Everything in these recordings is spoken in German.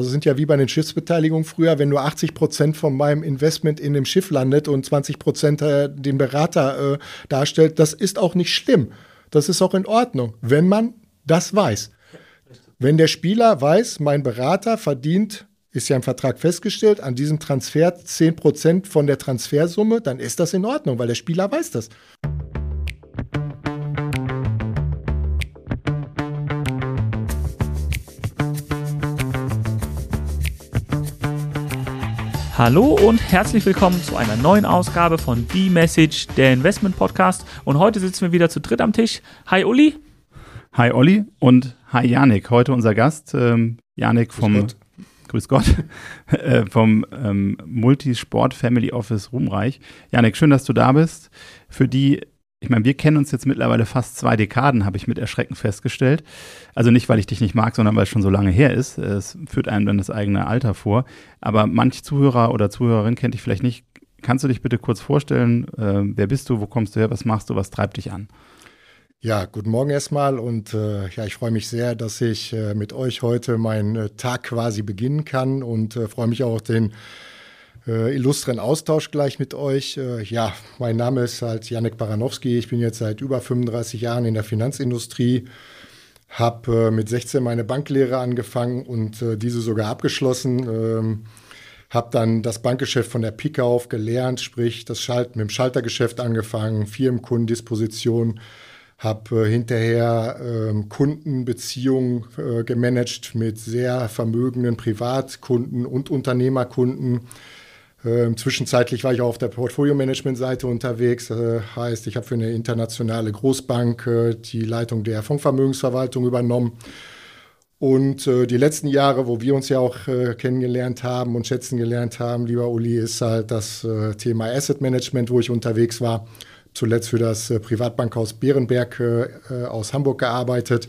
Das sind ja wie bei den Schiffsbeteiligungen früher, wenn nur 80 Prozent von meinem Investment in dem Schiff landet und 20 Prozent äh, den Berater äh, darstellt, das ist auch nicht schlimm. Das ist auch in Ordnung, wenn man das weiß. Wenn der Spieler weiß, mein Berater verdient, ist ja im Vertrag festgestellt, an diesem Transfer 10 Prozent von der Transfersumme, dann ist das in Ordnung, weil der Spieler weiß das. Hallo und herzlich willkommen zu einer neuen Ausgabe von The Message, der Investment Podcast. Und heute sitzen wir wieder zu dritt am Tisch. Hi Uli. Hi Olli und hi Janik. Heute unser Gast, ähm, Janik vom Grüß Gott, äh, vom ähm, Multisport Family Office Ruhmreich. Janik, schön, dass du da bist. Für die ich meine, wir kennen uns jetzt mittlerweile fast zwei Dekaden, habe ich mit Erschrecken festgestellt. Also nicht, weil ich dich nicht mag, sondern weil es schon so lange her ist. Es führt einem dann das eigene Alter vor. Aber manch Zuhörer oder Zuhörerin kennt dich vielleicht nicht. Kannst du dich bitte kurz vorstellen? Äh, wer bist du? Wo kommst du her? Was machst du? Was treibt dich an? Ja, guten Morgen erstmal und äh, ja, ich freue mich sehr, dass ich äh, mit euch heute meinen äh, Tag quasi beginnen kann und äh, freue mich auch den äh, illustren Austausch gleich mit euch. Äh, ja, mein Name ist halt Janek Baranowski. Ich bin jetzt seit über 35 Jahren in der Finanzindustrie. Habe äh, mit 16 meine Banklehre angefangen und äh, diese sogar abgeschlossen. Ähm, habe dann das Bankgeschäft von der Pike auf gelernt, sprich das Schalt mit dem Schaltergeschäft angefangen, Firmenkundendisposition, habe äh, hinterher äh, Kundenbeziehungen äh, gemanagt mit sehr vermögenden Privatkunden und Unternehmerkunden. Ähm, zwischenzeitlich war ich auch auf der Portfolio-Management-Seite unterwegs. Äh, heißt, ich habe für eine internationale Großbank äh, die Leitung der Fondsvermögensverwaltung übernommen. Und äh, die letzten Jahre, wo wir uns ja auch äh, kennengelernt haben und schätzen gelernt haben, lieber Uli, ist halt das äh, Thema Asset Management, wo ich unterwegs war. Zuletzt für das äh, Privatbankhaus Bärenberg aus Hamburg gearbeitet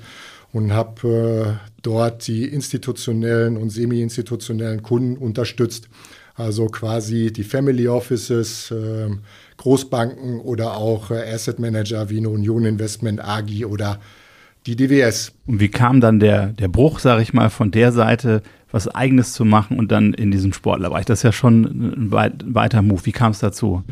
und habe dort die institutionellen und semi-institutionellen Kunden unterstützt also quasi die Family Offices, äh, Großbanken oder auch äh, Asset Manager wie eine Union Investment, AGI oder die DWS. Und wie kam dann der, der Bruch, sage ich mal, von der Seite, was Eigenes zu machen und dann in diesem Sportlerbereich? Das ist ja schon ein weit, weiter Move. Wie kam es dazu?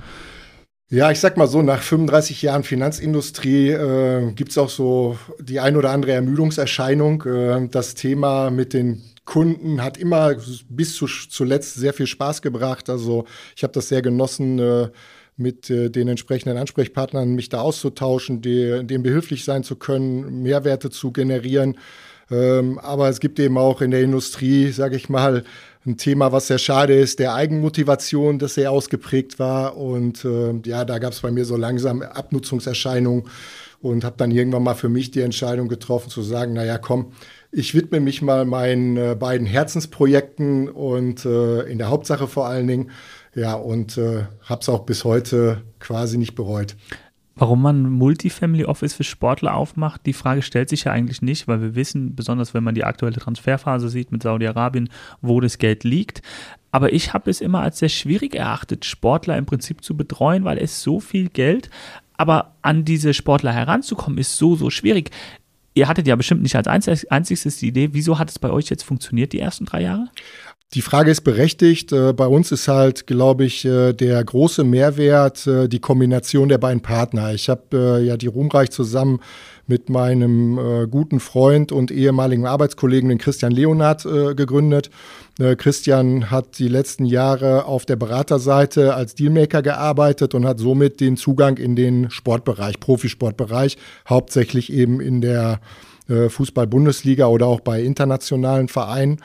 Ja, ich sag mal so, nach 35 Jahren Finanzindustrie äh, gibt es auch so die ein oder andere Ermüdungserscheinung. Äh, das Thema mit den Kunden hat immer bis zu, zuletzt sehr viel Spaß gebracht. Also ich habe das sehr genossen, äh, mit äh, den entsprechenden Ansprechpartnern mich da auszutauschen, die, dem behilflich sein zu können, Mehrwerte zu generieren. Ähm, aber es gibt eben auch in der Industrie, sage ich mal, ein Thema, was sehr schade ist, der Eigenmotivation, das sehr ausgeprägt war. Und äh, ja, da gab es bei mir so langsam Abnutzungserscheinungen und habe dann irgendwann mal für mich die Entscheidung getroffen zu sagen, naja, komm, ich widme mich mal meinen äh, beiden Herzensprojekten und äh, in der Hauptsache vor allen Dingen. Ja, und äh, habe es auch bis heute quasi nicht bereut. Warum man Multifamily Office für Sportler aufmacht, die Frage stellt sich ja eigentlich nicht, weil wir wissen, besonders wenn man die aktuelle Transferphase sieht mit Saudi-Arabien, wo das Geld liegt. Aber ich habe es immer als sehr schwierig erachtet, Sportler im Prinzip zu betreuen, weil es so viel Geld, aber an diese Sportler heranzukommen, ist so, so schwierig. Ihr hattet ja bestimmt nicht als einziges die Idee, wieso hat es bei euch jetzt funktioniert, die ersten drei Jahre? Die Frage ist berechtigt. Äh, bei uns ist halt, glaube ich, äh, der große Mehrwert äh, die Kombination der beiden Partner. Ich habe ja die Ruhmreich zusammen mit meinem guten Freund und ehemaligen Arbeitskollegen, den Christian Leonard, gegründet. Christian hat die letzten Jahre auf der Beraterseite als Dealmaker gearbeitet und hat somit den Zugang in den Sportbereich, Profisportbereich, hauptsächlich eben in der Fußball-Bundesliga oder auch bei internationalen Vereinen.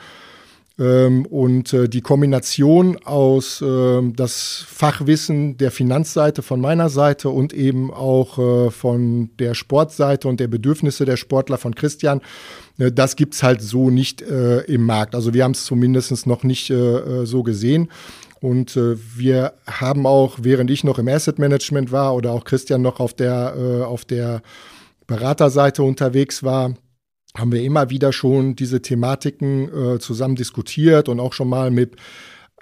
Ähm, und äh, die Kombination aus äh, das Fachwissen der Finanzseite von meiner Seite und eben auch äh, von der Sportseite und der Bedürfnisse der Sportler von Christian, äh, das gibt's halt so nicht äh, im Markt. Also wir haben es zumindest noch nicht äh, so gesehen. Und wir haben auch, während ich noch im Asset Management war oder auch Christian noch auf der, auf der Beraterseite unterwegs war, haben wir immer wieder schon diese Thematiken äh, zusammen diskutiert und auch schon mal mit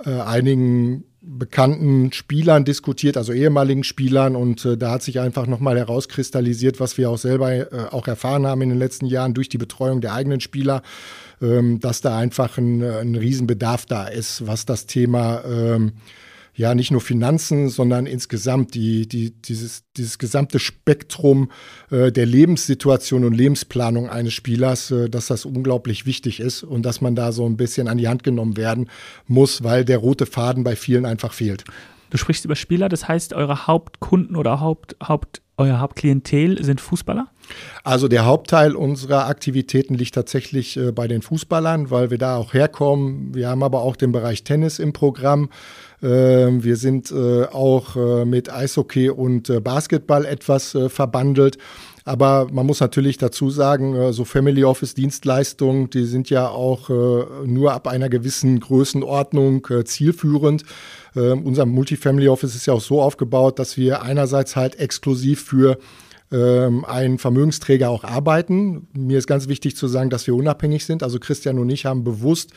äh, einigen bekannten Spielern diskutiert, also ehemaligen Spielern. Und äh, da hat sich einfach nochmal herauskristallisiert, was wir auch selber äh, auch erfahren haben in den letzten Jahren durch die Betreuung der eigenen Spieler, ähm, dass da einfach ein, ein Riesenbedarf da ist, was das Thema ähm, ja nicht nur Finanzen, sondern insgesamt die, die, dieses, dieses gesamte Spektrum äh, der Lebenssituation und Lebensplanung eines Spielers, äh, dass das unglaublich wichtig ist und dass man da so ein bisschen an die Hand genommen werden muss, weil der rote Faden bei vielen einfach fehlt. Du sprichst über Spieler, das heißt, eure Hauptkunden oder Haupt, Haupt, euer Hauptklientel sind Fußballer? Also der Hauptteil unserer Aktivitäten liegt tatsächlich äh, bei den Fußballern, weil wir da auch herkommen. Wir haben aber auch den Bereich Tennis im Programm. Ähm, wir sind äh, auch äh, mit Eishockey und äh, Basketball etwas verbandelt. Aber man muss natürlich dazu sagen, so Family Office Dienstleistungen, die sind ja auch nur ab einer gewissen Größenordnung zielführend. Ähm, unser Multifamily Office ist ja auch so aufgebaut, dass wir einerseits halt exklusiv für ähm, einen Vermögensträger auch arbeiten. Mir ist ganz wichtig zu sagen, dass wir unabhängig sind. Also Christian und ich haben bewusst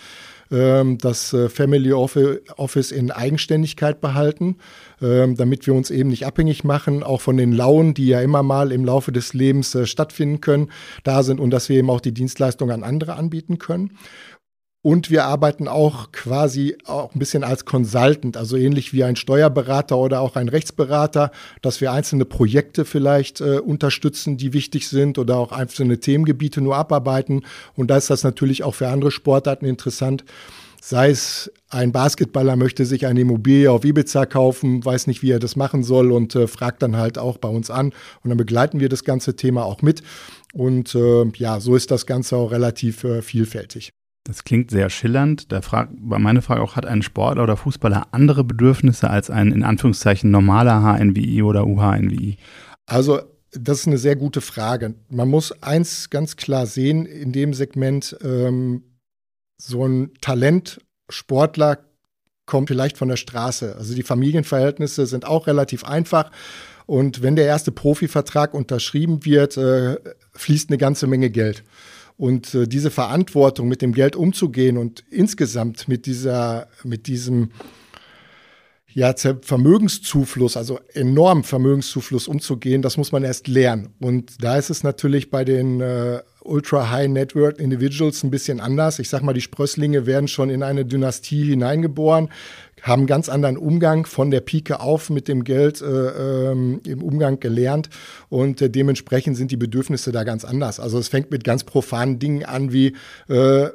ähm, das äh, Family Office in Eigenständigkeit behalten, ähm, damit wir uns eben nicht abhängig machen, auch von den Launen, die ja immer mal im Laufe des Lebens äh, stattfinden können, da sind und dass wir eben auch die Dienstleistung an andere anbieten können. Und wir arbeiten auch quasi auch ein bisschen als Consultant, also ähnlich wie ein Steuerberater oder auch ein Rechtsberater, dass wir einzelne Projekte vielleicht äh, unterstützen, die wichtig sind oder auch einzelne Themengebiete nur abarbeiten. Und da ist das natürlich auch für andere Sportarten interessant. Sei es ein Basketballer möchte sich eine Immobilie auf Ibiza kaufen, weiß nicht, wie er das machen soll und äh, fragt dann halt auch bei uns an. Und dann begleiten wir das ganze Thema auch mit. Und äh, ja, so ist das Ganze auch relativ äh, vielfältig. Das klingt sehr schillernd. Da frag, war meine Frage auch, hat ein Sportler oder Fußballer andere Bedürfnisse als ein in Anführungszeichen normaler HNWI oder UHNWI? Also das ist eine sehr gute Frage. Man muss eins ganz klar sehen in dem Segment, ähm, so ein Talentsportler kommt vielleicht von der Straße. Also die Familienverhältnisse sind auch relativ einfach. Und wenn der erste Profivertrag unterschrieben wird, äh, fließt eine ganze Menge Geld. Und äh, diese Verantwortung, mit dem Geld umzugehen und insgesamt mit dieser, mit diesem ja, Vermögenszufluss, also enorm Vermögenszufluss umzugehen, das muss man erst lernen. Und da ist es natürlich bei den äh, Ultra High Network Individuals ein bisschen anders. Ich sag mal, die Sprösslinge werden schon in eine Dynastie hineingeboren haben einen ganz anderen Umgang von der Pike auf mit dem Geld äh, ähm, im Umgang gelernt und äh, dementsprechend sind die Bedürfnisse da ganz anders. Also es fängt mit ganz profanen Dingen an wie äh,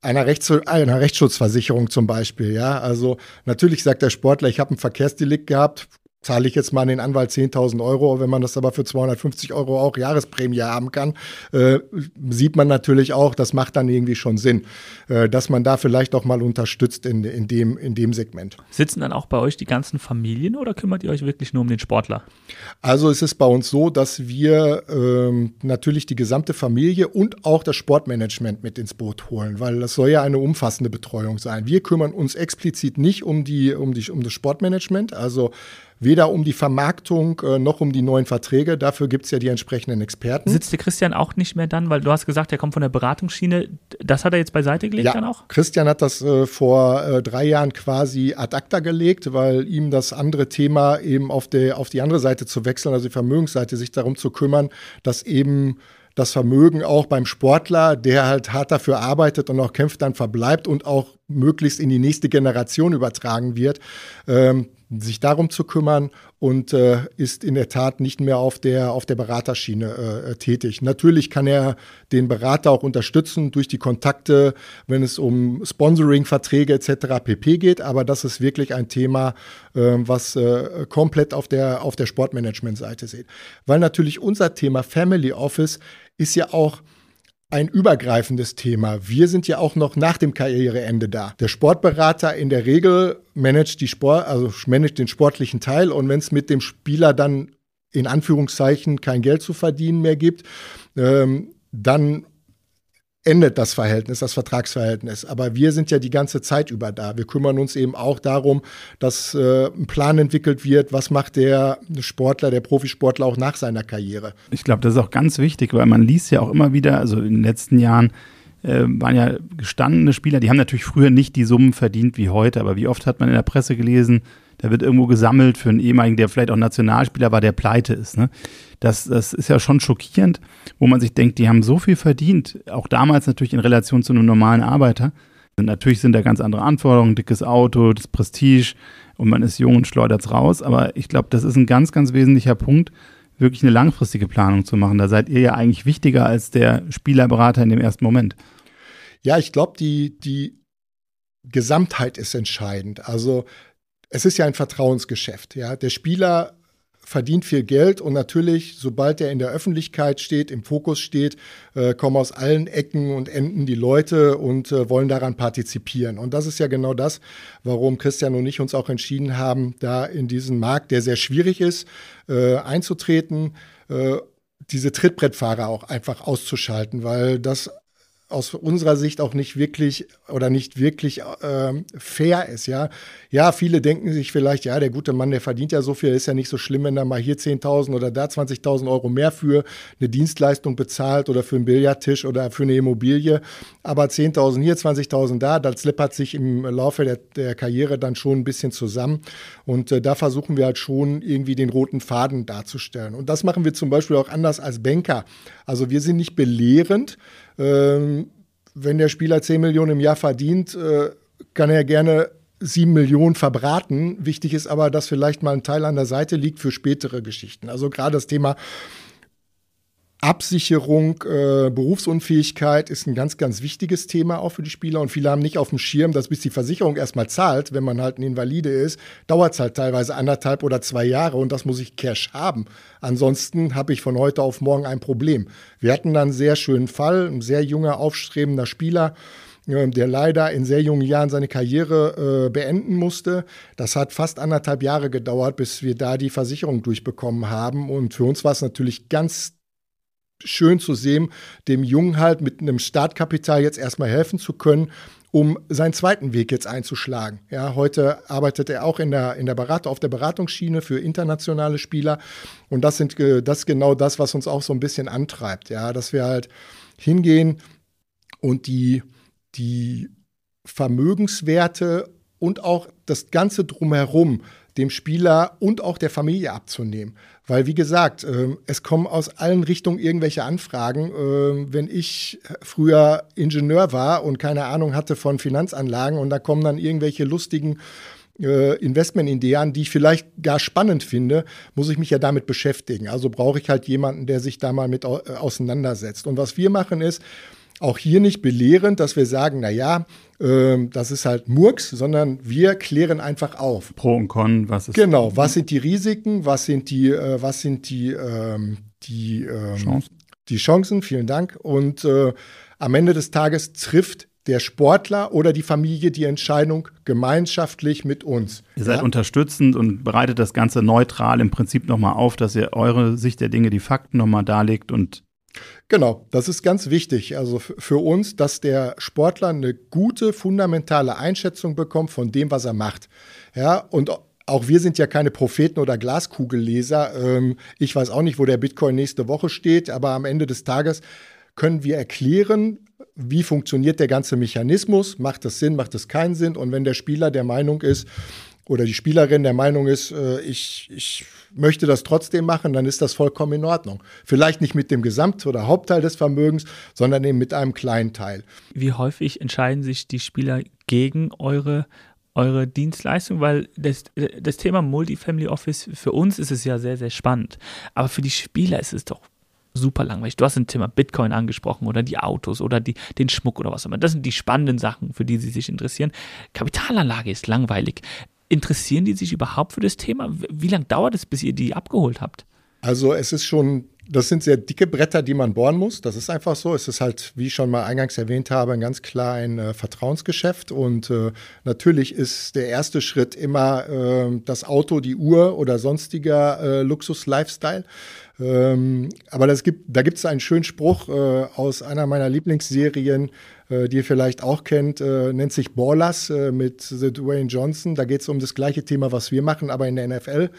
einer, Rechts einer Rechtsschutzversicherung zum Beispiel. Ja, also natürlich sagt der Sportler, ich habe ein Verkehrsdelikt gehabt, zahle ich jetzt mal an den Anwalt 10.000 Euro. Wenn man das aber für 250 Euro auch Jahresprämie haben kann, äh, sieht man natürlich auch, das macht dann irgendwie schon Sinn, äh, dass man da vielleicht auch mal unterstützt in, in, dem, in dem Segment. Sitzen dann auch bei euch die ganzen Familien oder kümmert ihr euch wirklich nur um den Sportler? Also es ist bei uns so, dass wir ähm, natürlich die gesamte Familie und auch das Sportmanagement mit ins Boot holen, weil das soll ja eine umfassende Betreuung sein. Wir kümmern uns explizit nicht um, die, um, die, um das Sportmanagement, also weder um die Vermarktung äh, noch um die neuen Verträge. Dafür gibt es ja die entsprechenden Experten. Sitzt der Christian auch nicht mehr dann, weil du hast gesagt, er kommt von der Beratungsschiene. Das hat er jetzt beiseite gelegt ja, dann auch? Christian hat das äh, vor äh, drei Jahren quasi ad acta gelegt, weil ihm das andere Thema eben auf, der, auf die andere Seite zu wechseln, also die Vermögensseite, sich darum zu kümmern, dass eben das Vermögen auch beim Sportler, der halt hart dafür arbeitet und auch kämpft, dann verbleibt und auch möglichst in die nächste Generation übertragen wird. Ähm, sich darum zu kümmern und äh, ist in der Tat nicht mehr auf der, auf der Beraterschiene äh, tätig. Natürlich kann er den Berater auch unterstützen durch die Kontakte, wenn es um Sponsoring-Verträge etc. pp geht, aber das ist wirklich ein Thema, äh, was äh, komplett auf der, auf der Sportmanagement-Seite sieht. Weil natürlich unser Thema Family Office ist ja auch ein übergreifendes Thema. Wir sind ja auch noch nach dem Karriereende da. Der Sportberater in der Regel managt die Sport, also managt den sportlichen Teil und wenn es mit dem Spieler dann in Anführungszeichen kein Geld zu verdienen mehr gibt, ähm, dann endet das Verhältnis, das Vertragsverhältnis. Aber wir sind ja die ganze Zeit über da. Wir kümmern uns eben auch darum, dass äh, ein Plan entwickelt wird, was macht der Sportler, der Profisportler auch nach seiner Karriere. Ich glaube, das ist auch ganz wichtig, weil man liest ja auch immer wieder, also in den letzten Jahren äh, waren ja gestandene Spieler, die haben natürlich früher nicht die Summen verdient wie heute, aber wie oft hat man in der Presse gelesen, da wird irgendwo gesammelt für einen ehemaligen, der vielleicht auch Nationalspieler war, der pleite ist. Ne? Das, das ist ja schon schockierend, wo man sich denkt, die haben so viel verdient, auch damals natürlich in Relation zu einem normalen Arbeiter. Und natürlich sind da ganz andere Anforderungen, dickes Auto, das Prestige und man ist jung und schleudert es raus. Aber ich glaube, das ist ein ganz, ganz wesentlicher Punkt, wirklich eine langfristige Planung zu machen. Da seid ihr ja eigentlich wichtiger als der Spielerberater in dem ersten Moment. Ja, ich glaube, die, die Gesamtheit ist entscheidend. Also es ist ja ein Vertrauensgeschäft. Ja, der Spieler verdient viel Geld und natürlich, sobald er in der Öffentlichkeit steht, im Fokus steht, äh, kommen aus allen Ecken und Enden die Leute und äh, wollen daran partizipieren. Und das ist ja genau das, warum Christian und ich uns auch entschieden haben, da in diesen Markt, der sehr schwierig ist, äh, einzutreten äh, diese Trittbrettfahrer auch einfach auszuschalten, weil das aus unserer Sicht auch nicht wirklich oder nicht wirklich ähm, fair ist, ja. Ja, viele denken sich vielleicht, ja, der gute Mann, der verdient ja so viel, ist ja nicht so schlimm, wenn er mal hier 10.000 oder da 20.000 Euro mehr für eine Dienstleistung bezahlt oder für einen Billardtisch oder für eine Immobilie. Aber 10.000 hier, 20.000 da, das läppert sich im Laufe der, der Karriere dann schon ein bisschen zusammen. Und äh, da versuchen wir halt schon irgendwie den roten Faden darzustellen. Und das machen wir zum Beispiel auch anders als Banker. Also wir sind nicht belehrend, ähm, wenn der Spieler 10 Millionen im Jahr verdient, äh, kann er gerne 7 Millionen verbraten. Wichtig ist aber, dass vielleicht mal ein Teil an der Seite liegt für spätere Geschichten. Also gerade das Thema Absicherung, äh, Berufsunfähigkeit ist ein ganz, ganz wichtiges Thema auch für die Spieler. Und viele haben nicht auf dem Schirm, dass bis die Versicherung erstmal zahlt, wenn man halt ein Invalide ist, dauert es halt teilweise anderthalb oder zwei Jahre und das muss ich Cash haben. Ansonsten habe ich von heute auf morgen ein Problem. Wir hatten dann einen sehr schönen Fall, ein sehr junger, aufstrebender Spieler, äh, der leider in sehr jungen Jahren seine Karriere äh, beenden musste. Das hat fast anderthalb Jahre gedauert, bis wir da die Versicherung durchbekommen haben. Und für uns war es natürlich ganz schön zu sehen, dem Jungen halt mit einem Startkapital jetzt erstmal helfen zu können, um seinen zweiten Weg jetzt einzuschlagen. Ja, heute arbeitet er auch in der, in der Beratung, auf der Beratungsschiene für internationale Spieler. Und das sind äh, das ist genau das, was uns auch so ein bisschen antreibt. Ja, dass wir halt hingehen und die, die Vermögenswerte und auch das Ganze drumherum dem Spieler und auch der Familie abzunehmen. Weil, wie gesagt, äh, es kommen aus allen Richtungen irgendwelche Anfragen. Äh, wenn ich früher Ingenieur war und keine Ahnung hatte von Finanzanlagen und da kommen dann irgendwelche lustigen äh, Investmentideen, die ich vielleicht gar spannend finde, muss ich mich ja damit beschäftigen. Also brauche ich halt jemanden, der sich da mal mit äh, auseinandersetzt. Und was wir machen ist, auch hier nicht belehrend, dass wir sagen, na ja, äh, das ist halt Murks, sondern wir klären einfach auf. Pro und Con, was ist Genau, was sind die Risiken, was sind die, äh, was sind die, ähm, die, ähm, Chancen. die Chancen, vielen Dank. Und äh, am Ende des Tages trifft der Sportler oder die Familie die Entscheidung gemeinschaftlich mit uns. Ihr seid ja? unterstützend und bereitet das Ganze neutral im Prinzip nochmal auf, dass ihr eure Sicht der Dinge, die Fakten nochmal darlegt und Genau, das ist ganz wichtig. Also für uns, dass der Sportler eine gute, fundamentale Einschätzung bekommt von dem, was er macht. Ja, und auch wir sind ja keine Propheten oder Glaskugelleser. Ähm, ich weiß auch nicht, wo der Bitcoin nächste Woche steht, aber am Ende des Tages können wir erklären, wie funktioniert der ganze Mechanismus, macht das Sinn, macht das keinen Sinn. Und wenn der Spieler der Meinung ist, oder die Spielerin der Meinung ist, äh, ich, ich möchte das trotzdem machen, dann ist das vollkommen in Ordnung. Vielleicht nicht mit dem Gesamt- oder Hauptteil des Vermögens, sondern eben mit einem kleinen Teil. Wie häufig entscheiden sich die Spieler gegen eure eure Dienstleistung, weil das, das Thema Multifamily Office, für uns ist es ja sehr, sehr spannend. Aber für die Spieler ist es doch super langweilig. Du hast ein Thema Bitcoin angesprochen oder die Autos oder die, den Schmuck oder was auch immer. Das sind die spannenden Sachen, für die sie sich interessieren. Kapitalanlage ist langweilig interessieren die sich überhaupt für das Thema? Wie lange dauert es, bis ihr die abgeholt habt? Also es ist schon, das sind sehr dicke Bretter, die man bohren muss. Das ist einfach so. Es ist halt, wie ich schon mal eingangs erwähnt habe, ein ganz klar ein äh, Vertrauensgeschäft. Und äh, natürlich ist der erste Schritt immer äh, das Auto, die Uhr oder sonstiger äh, Luxus-Lifestyle. Ähm, aber das gibt, da gibt es einen schönen Spruch äh, aus einer meiner Lieblingsserien, äh, die ihr vielleicht auch kennt, äh, nennt sich Ballers äh, mit The Dwayne Johnson. Da geht es um das gleiche Thema, was wir machen, aber in der NFL.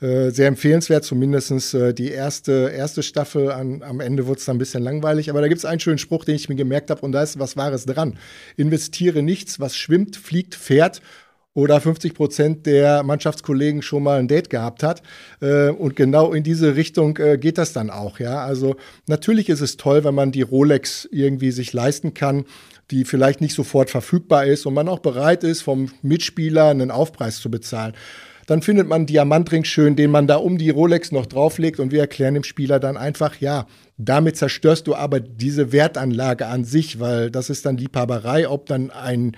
Äh, sehr empfehlenswert, zumindest äh, die erste, erste Staffel. An, am Ende wurde es dann ein bisschen langweilig, aber da gibt es einen schönen Spruch, den ich mir gemerkt habe und da ist was Wahres dran. Investiere nichts, was schwimmt, fliegt, fährt oder 50 Prozent der Mannschaftskollegen schon mal ein Date gehabt hat. Äh, und genau in diese Richtung äh, geht das dann auch. Ja, also natürlich ist es toll, wenn man die Rolex irgendwie sich leisten kann, die vielleicht nicht sofort verfügbar ist und man auch bereit ist, vom Mitspieler einen Aufpreis zu bezahlen. Dann findet man einen Diamantring schön, den man da um die Rolex noch drauflegt und wir erklären dem Spieler dann einfach, ja, damit zerstörst du aber diese Wertanlage an sich, weil das ist dann Liebhaberei, ob dann ein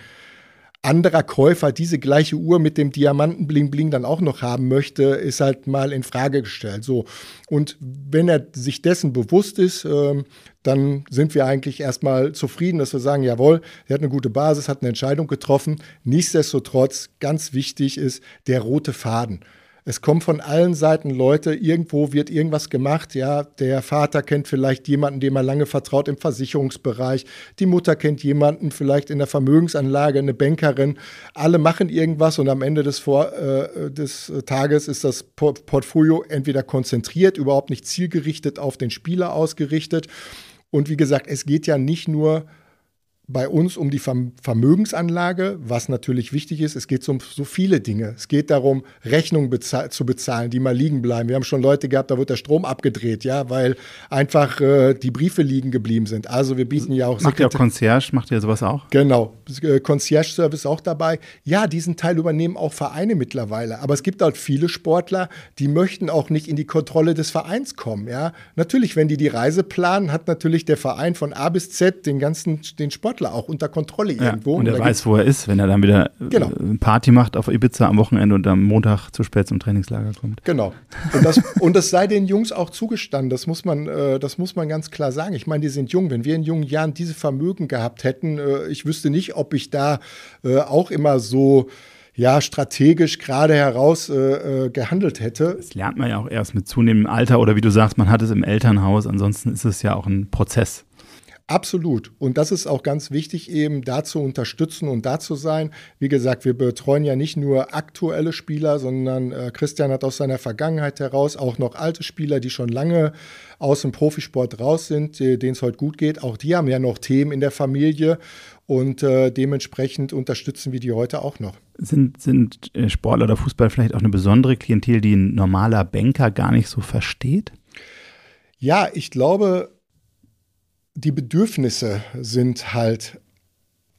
anderer Käufer diese gleiche Uhr mit dem Diamanten Bling Bling dann auch noch haben möchte, ist halt mal in Frage gestellt. So. Und wenn er sich dessen bewusst ist, ähm, dann sind wir eigentlich erstmal zufrieden, dass wir sagen, jawohl, er hat eine gute Basis, hat eine Entscheidung getroffen. Nichtsdestotrotz, ganz wichtig ist der rote Faden. Es kommen von allen Seiten Leute, irgendwo wird irgendwas gemacht. Ja, der Vater kennt vielleicht jemanden, dem er lange vertraut im Versicherungsbereich. Die Mutter kennt jemanden, vielleicht in der Vermögensanlage, eine Bankerin. Alle machen irgendwas und am Ende des, Vor äh, des Tages ist das Portfolio entweder konzentriert, überhaupt nicht zielgerichtet auf den Spieler ausgerichtet. Und wie gesagt, es geht ja nicht nur bei uns um die Vermögensanlage, was natürlich wichtig ist. Es geht um so viele Dinge. Es geht darum, Rechnungen bezahl zu bezahlen, die mal liegen bleiben. Wir haben schon Leute gehabt, da wird der Strom abgedreht, ja, weil einfach äh, die Briefe liegen geblieben sind. Also wir bieten ja auch. Macht ihr auch Concierge? Macht ihr sowas auch? Genau. Äh, Concierge-Service auch dabei. Ja, diesen Teil übernehmen auch Vereine mittlerweile. Aber es gibt halt viele Sportler, die möchten auch nicht in die Kontrolle des Vereins kommen, ja. Natürlich, wenn die die Reise planen, hat natürlich der Verein von A bis Z den ganzen, den Sportler Sportler auch unter Kontrolle ja, irgendwo. Und er weiß, wo er ist, wenn er dann wieder genau. Äh, Party macht auf Ibiza am Wochenende und am Montag zu spät zum Trainingslager kommt. Genau. Und das, und das sei den Jungs auch zugestanden. Das muss man, äh, das muss man ganz klar sagen. Ich meine, die sind jung. Wenn wir in jungen Jahren diese Vermögen gehabt hätten, äh, ich wüsste nicht, ob ich da äh, auch immer so ja, strategisch gerade heraus äh, gehandelt hätte. Das lernt man ja auch erst mit zunehmendem Alter oder wie du sagst, man hat es im Elternhaus. Ansonsten ist es ja auch ein Prozess. Absolut. Und das ist auch ganz wichtig, eben da zu unterstützen und da zu sein. Wie gesagt, wir betreuen ja nicht nur aktuelle Spieler, sondern äh, Christian hat aus seiner Vergangenheit heraus auch noch alte Spieler, die schon lange aus dem Profisport raus sind, denen es heute gut geht. Auch die haben ja noch Themen in der Familie und äh, dementsprechend unterstützen wir die heute auch noch. Sind, sind äh, Sportler oder Fußball vielleicht auch eine besondere Klientel, die ein normaler Banker gar nicht so versteht? Ja, ich glaube, die Bedürfnisse sind halt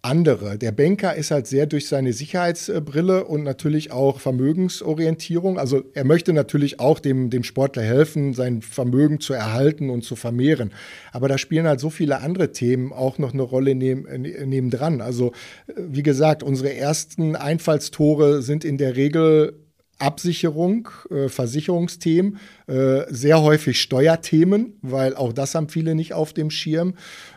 andere. Der Banker ist halt sehr durch seine Sicherheitsbrille und natürlich auch Vermögensorientierung. Also er möchte natürlich auch dem, dem Sportler helfen, sein Vermögen zu erhalten und zu vermehren. Aber da spielen halt so viele andere Themen auch noch eine Rolle neben, nebendran. Also wie gesagt, unsere ersten Einfallstore sind in der Regel Absicherung, äh, Versicherungsthemen, äh, sehr häufig Steuerthemen, weil auch das haben viele nicht auf dem Schirm.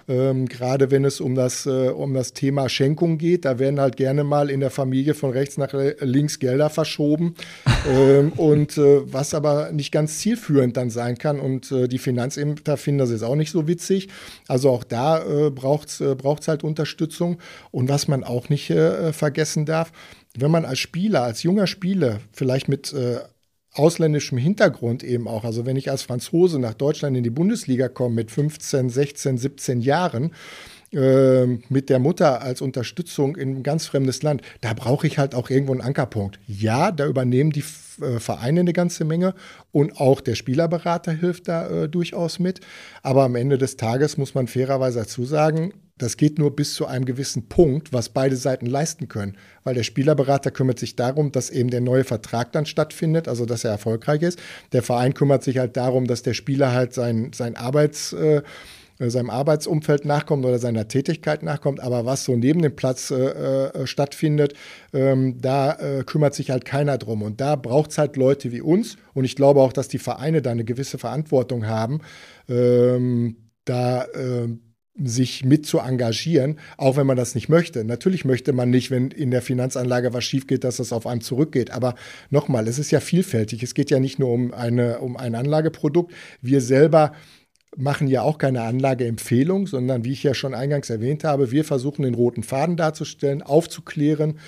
Ähm, Gerade wenn es um das, äh, um das Thema Schenkung geht, da werden halt gerne mal in der Familie von rechts nach links Gelder verschoben. ähm, und äh, was aber nicht ganz zielführend dann sein kann. Und äh, die Finanzämter finden das jetzt auch nicht so witzig. Also auch da äh, braucht es äh, halt Unterstützung. Und was man auch nicht vergessen darf, wenn man als Spieler, als junger Spieler, vielleicht mit äh, ausländischem Hintergrund eben auch, also wenn ich als Franzose nach Deutschland in die Bundesliga komme mit 15, 16, 17 Jahren, äh, mit der Mutter als Unterstützung in ein ganz fremdes Land, da brauche ich halt auch irgendwo einen Ankerpunkt. Ja, da übernehmen die äh, Vereine eine ganze Menge und auch der Spielerberater hilft da äh, durchaus mit. Aber am Ende des Tages muss man fairerweise dazu sagen, das geht nur bis zu einem gewissen Punkt, was beide Seiten leisten können. Weil der Spielerberater kümmert sich darum, dass eben der neue Vertrag dann stattfindet, also dass er erfolgreich ist. Der Verein kümmert sich halt darum, dass der Spieler halt sein, sein Arbeits, äh, seinem Arbeitsumfeld nachkommt oder seiner Tätigkeit nachkommt. Aber was so neben dem Platz äh, äh, stattfindet, ähm, da äh, kümmert sich halt keiner drum. Und da braucht es halt Leute wie uns. Und ich glaube auch, dass die Vereine da eine gewisse Verantwortung haben. Ähm, da ähm, sich mit zu engagieren, auch wenn man das nicht möchte. Natürlich möchte man nicht, wenn in der Finanzanlage was schief geht, dass das auf einem zurückgeht. Aber nochmal, es ist ja vielfältig. Es geht ja nicht nur um, eine, um ein Anlageprodukt. Wir selber machen ja auch keine Anlageempfehlung, sondern wie ich ja schon eingangs erwähnt habe, wir versuchen den roten Faden darzustellen, aufzuklären.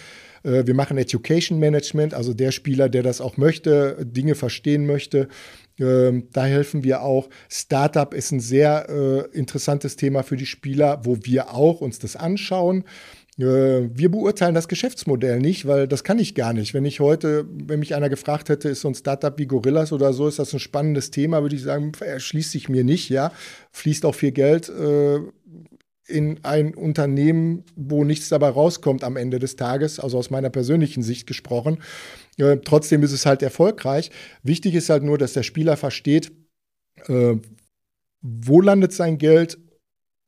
Äh, wir machen Education Management, also der Spieler, der das auch möchte, Dinge verstehen möchte. Ähm, da helfen wir auch. Startup ist ein sehr äh, interessantes Thema für die Spieler, wo wir auch uns das anschauen. Äh, wir beurteilen das Geschäftsmodell nicht, weil das kann ich gar nicht. Wenn ich heute, wenn mich einer gefragt hätte, ist so ein Startup wie Gorillas oder so, ist das ein spannendes Thema, würde ich sagen, erschließt sich mir nicht, ja. Fließt auch viel Geld äh, in ein Unternehmen, wo nichts dabei rauskommt am Ende des Tages, also aus meiner persönlichen Sicht gesprochen. Äh, trotzdem ist es halt erfolgreich. Wichtig ist halt nur, dass der Spieler versteht, äh, wo landet sein Geld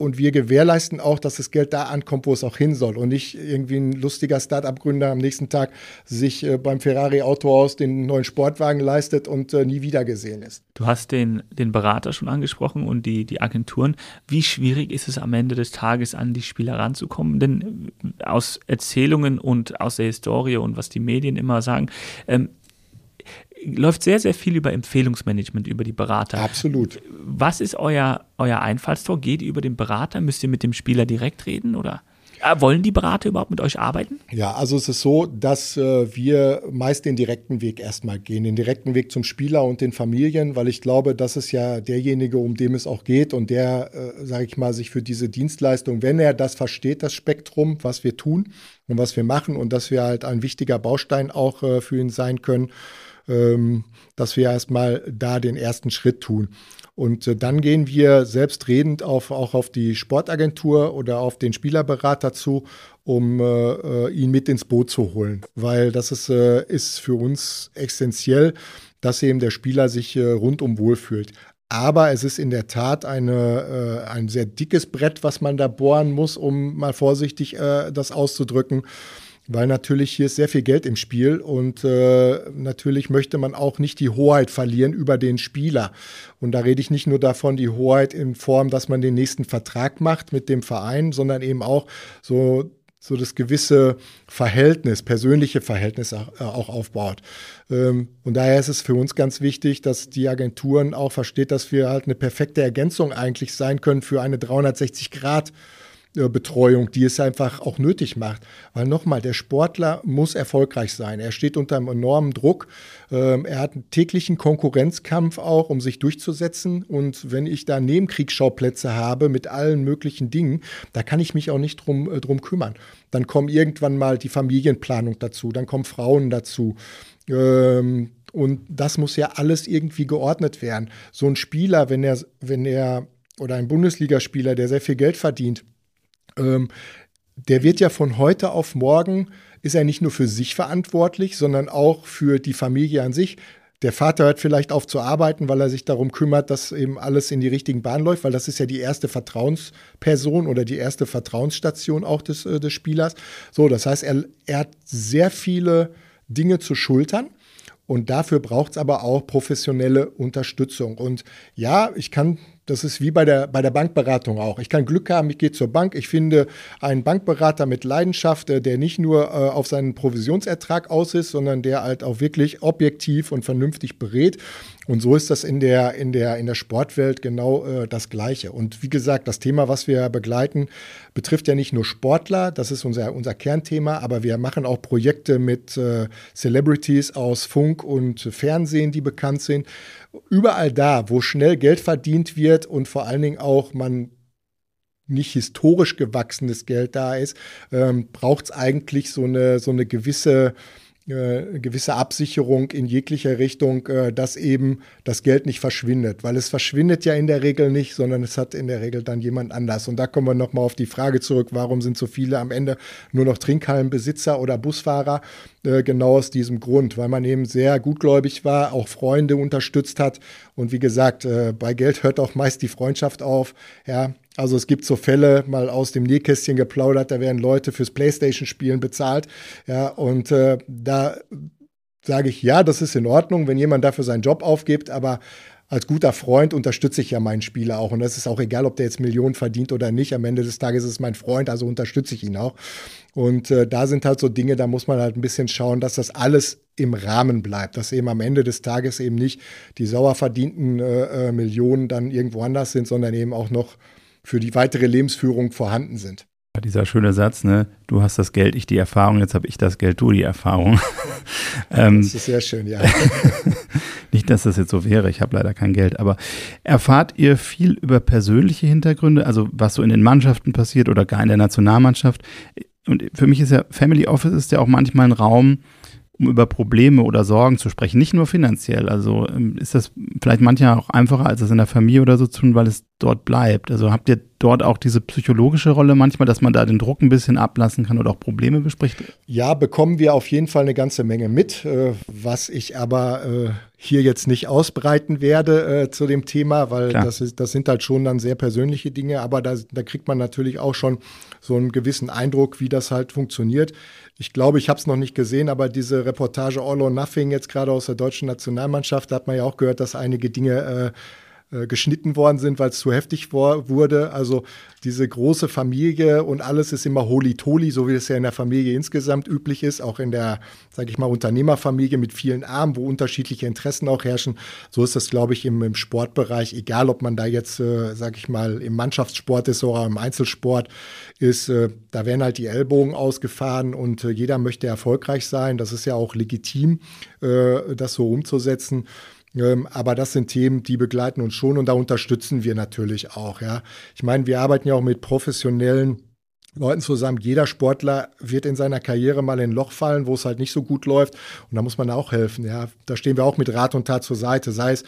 und wir gewährleisten auch, dass das Geld da ankommt, wo es auch hin soll und nicht irgendwie ein lustiger Start-up-Gründer am nächsten Tag sich äh, beim Ferrari-Autohaus den neuen Sportwagen leistet und äh, nie wieder gesehen ist. Du hast den, den Berater schon angesprochen und die, die Agenturen. Wie schwierig ist es am Ende des Tages, an die Spieler ranzukommen? Denn äh, aus Erzählungen und aus der Historie und was die Medien immer sagen, ähm, läuft sehr, sehr viel über Empfehlungsmanagement, über die Berater. Absolut. Was ist euer, euer Einfallstor? Geht ihr über den Berater? Müsst ihr mit dem Spieler direkt reden oder? Äh, wollen die Berater überhaupt mit euch arbeiten? Ja, also es ist so, dass äh, wir meist den direkten Weg erstmal gehen, den direkten Weg zum Spieler und den Familien, weil ich glaube, das ist ja derjenige, um dem es auch geht und der, äh, sage ich mal, sich für diese Dienstleistung, wenn er das versteht, das Spektrum, was wir tun und was wir machen und dass wir halt ein wichtiger Baustein auch äh, für ihn sein können, ähm, dass wir erstmal da den ersten Schritt tun. Und äh, dann gehen wir selbstredend auf, auch auf die Sportagentur oder auf den Spielerberater zu, um äh, äh, ihn mit ins Boot zu holen. Weil das ist, äh, ist für uns essentiell, dass eben der Spieler sich äh, rundum wohlfühlt. Aber es ist in der Tat eine, äh, ein sehr dickes Brett, was man da bohren muss, um mal vorsichtig das auszudrücken weil natürlich hier ist sehr viel Geld im Spiel und äh, natürlich möchte man auch nicht die Hoheit verlieren über den Spieler. Und da rede ich nicht nur davon, die Hoheit in Form, dass man den nächsten Vertrag macht mit dem Verein, sondern eben auch so so das gewisse Verhältnis, persönliche Verhältnis auch, äh, aufbaut. Ähm, und daher ist es für uns ganz wichtig, dass die Agenturen auch versteht, dass wir halt eine perfekte Ergänzung eigentlich sein können für eine 360 Grad Betreuung, die es einfach auch nötig macht. Weil nochmal, der Sportler muss erfolgreich sein. Er steht unter einem enormen Druck. Ähm, er hat einen täglichen Konkurrenzkampf auch, um sich durchzusetzen. Und wenn ich da Nebenkriegsschauplätze habe mit allen möglichen Dingen, da kann ich mich auch nicht drum, äh, drum kümmern. Dann kommen irgendwann mal die Familienplanung dazu, dann kommen Frauen dazu. Ähm, und das muss ja alles irgendwie geordnet werden. So ein Spieler, wenn er, wenn er oder ein Bundesligaspieler, der sehr viel Geld verdient, ähm, der wird ja von heute auf morgen, ist er nicht nur für sich verantwortlich, sondern auch für die Familie an sich. Der Vater hört vielleicht auf zu arbeiten, weil er sich darum kümmert, dass eben alles in die richtigen Bahnen läuft, weil das ist ja die erste Vertrauensperson oder die erste Vertrauensstation auch des, äh, des Spielers. So, das heißt, er, er hat sehr viele Dinge zu schultern. Und dafür braucht es aber auch professionelle Unterstützung. Und ja, ich kann das ist wie bei der, bei der Bankberatung auch. Ich kann Glück haben, ich gehe zur Bank, ich finde einen Bankberater mit Leidenschaft, äh, der nicht nur äh, auf seinen Provisionsertrag aus ist, sondern der halt auch wirklich objektiv und vernünftig berät. Und so ist das in der, in der, in der Sportwelt genau äh, das Gleiche. Und wie gesagt, das Thema, was wir begleiten, betrifft ja nicht nur Sportler, das ist unser, unser Kernthema, aber wir machen auch Projekte mit äh, Celebrities aus Funk und Fernsehen, die bekannt sind überall da, wo schnell Geld verdient wird und vor allen Dingen auch man nicht historisch gewachsenes Geld da ist, ähm, braucht es eigentlich so eine, so eine gewisse äh, gewisse Absicherung in jeglicher Richtung, äh, dass eben das Geld nicht verschwindet. Weil es verschwindet ja in der Regel nicht, sondern es hat in der Regel dann jemand anders. Und da kommen wir nochmal auf die Frage zurück, warum sind so viele am Ende nur noch Trinkhallenbesitzer oder Busfahrer? Äh, genau aus diesem Grund, weil man eben sehr gutgläubig war, auch Freunde unterstützt hat. Und wie gesagt, äh, bei Geld hört auch meist die Freundschaft auf. Ja, also es gibt so Fälle, mal aus dem Nähkästchen geplaudert, da werden Leute fürs Playstation-Spielen bezahlt. Ja, und äh, da sage ich, ja, das ist in Ordnung, wenn jemand dafür seinen Job aufgibt, aber als guter Freund unterstütze ich ja meinen Spieler auch. Und das ist auch egal, ob der jetzt Millionen verdient oder nicht. Am Ende des Tages ist es mein Freund, also unterstütze ich ihn auch. Und äh, da sind halt so Dinge, da muss man halt ein bisschen schauen, dass das alles im Rahmen bleibt, dass eben am Ende des Tages eben nicht die sauer verdienten äh, äh, Millionen dann irgendwo anders sind, sondern eben auch noch für die weitere Lebensführung vorhanden sind. Dieser schöne Satz, ne? Du hast das Geld, ich die Erfahrung, jetzt habe ich das Geld, du die Erfahrung. ähm, das ist sehr schön, ja. nicht, dass das jetzt so wäre, ich habe leider kein Geld, aber erfahrt ihr viel über persönliche Hintergründe, also was so in den Mannschaften passiert oder gar in der Nationalmannschaft? Und für mich ist ja Family Office ist ja auch manchmal ein Raum, um über Probleme oder Sorgen zu sprechen, nicht nur finanziell. Also ähm, ist das vielleicht manchmal auch einfacher, als es in der Familie oder so zu tun, weil es dort bleibt. Also habt ihr dort auch diese psychologische Rolle manchmal, dass man da den Druck ein bisschen ablassen kann oder auch Probleme bespricht? Ja, bekommen wir auf jeden Fall eine ganze Menge mit, äh, was ich aber äh, hier jetzt nicht ausbreiten werde äh, zu dem Thema, weil das, ist, das sind halt schon dann sehr persönliche Dinge, aber da, da kriegt man natürlich auch schon so einen gewissen Eindruck, wie das halt funktioniert. Ich glaube, ich habe es noch nicht gesehen, aber diese Reportage All or Nothing jetzt gerade aus der deutschen Nationalmannschaft, da hat man ja auch gehört, dass einige Dinge äh, äh, geschnitten worden sind, weil es zu heftig war, wurde. Also diese große Familie und alles ist immer holy-toly, so wie es ja in der Familie insgesamt üblich ist, auch in der, sage ich mal, Unternehmerfamilie mit vielen Armen, wo unterschiedliche Interessen auch herrschen. So ist das, glaube ich, im, im, Sportbereich, egal ob man da jetzt, äh, sage ich mal, im Mannschaftssport ist oder im Einzelsport ist, äh, da werden halt die Ellbogen ausgefahren und äh, jeder möchte erfolgreich sein. Das ist ja auch legitim, äh, das so umzusetzen. Ähm, aber das sind Themen, die begleiten uns schon und da unterstützen wir natürlich auch. Ja. Ich meine, wir arbeiten ja auch mit professionellen Leuten zusammen. Jeder Sportler wird in seiner Karriere mal in ein Loch fallen, wo es halt nicht so gut läuft. Und da muss man auch helfen. Ja. Da stehen wir auch mit Rat und Tat zur Seite. Sei es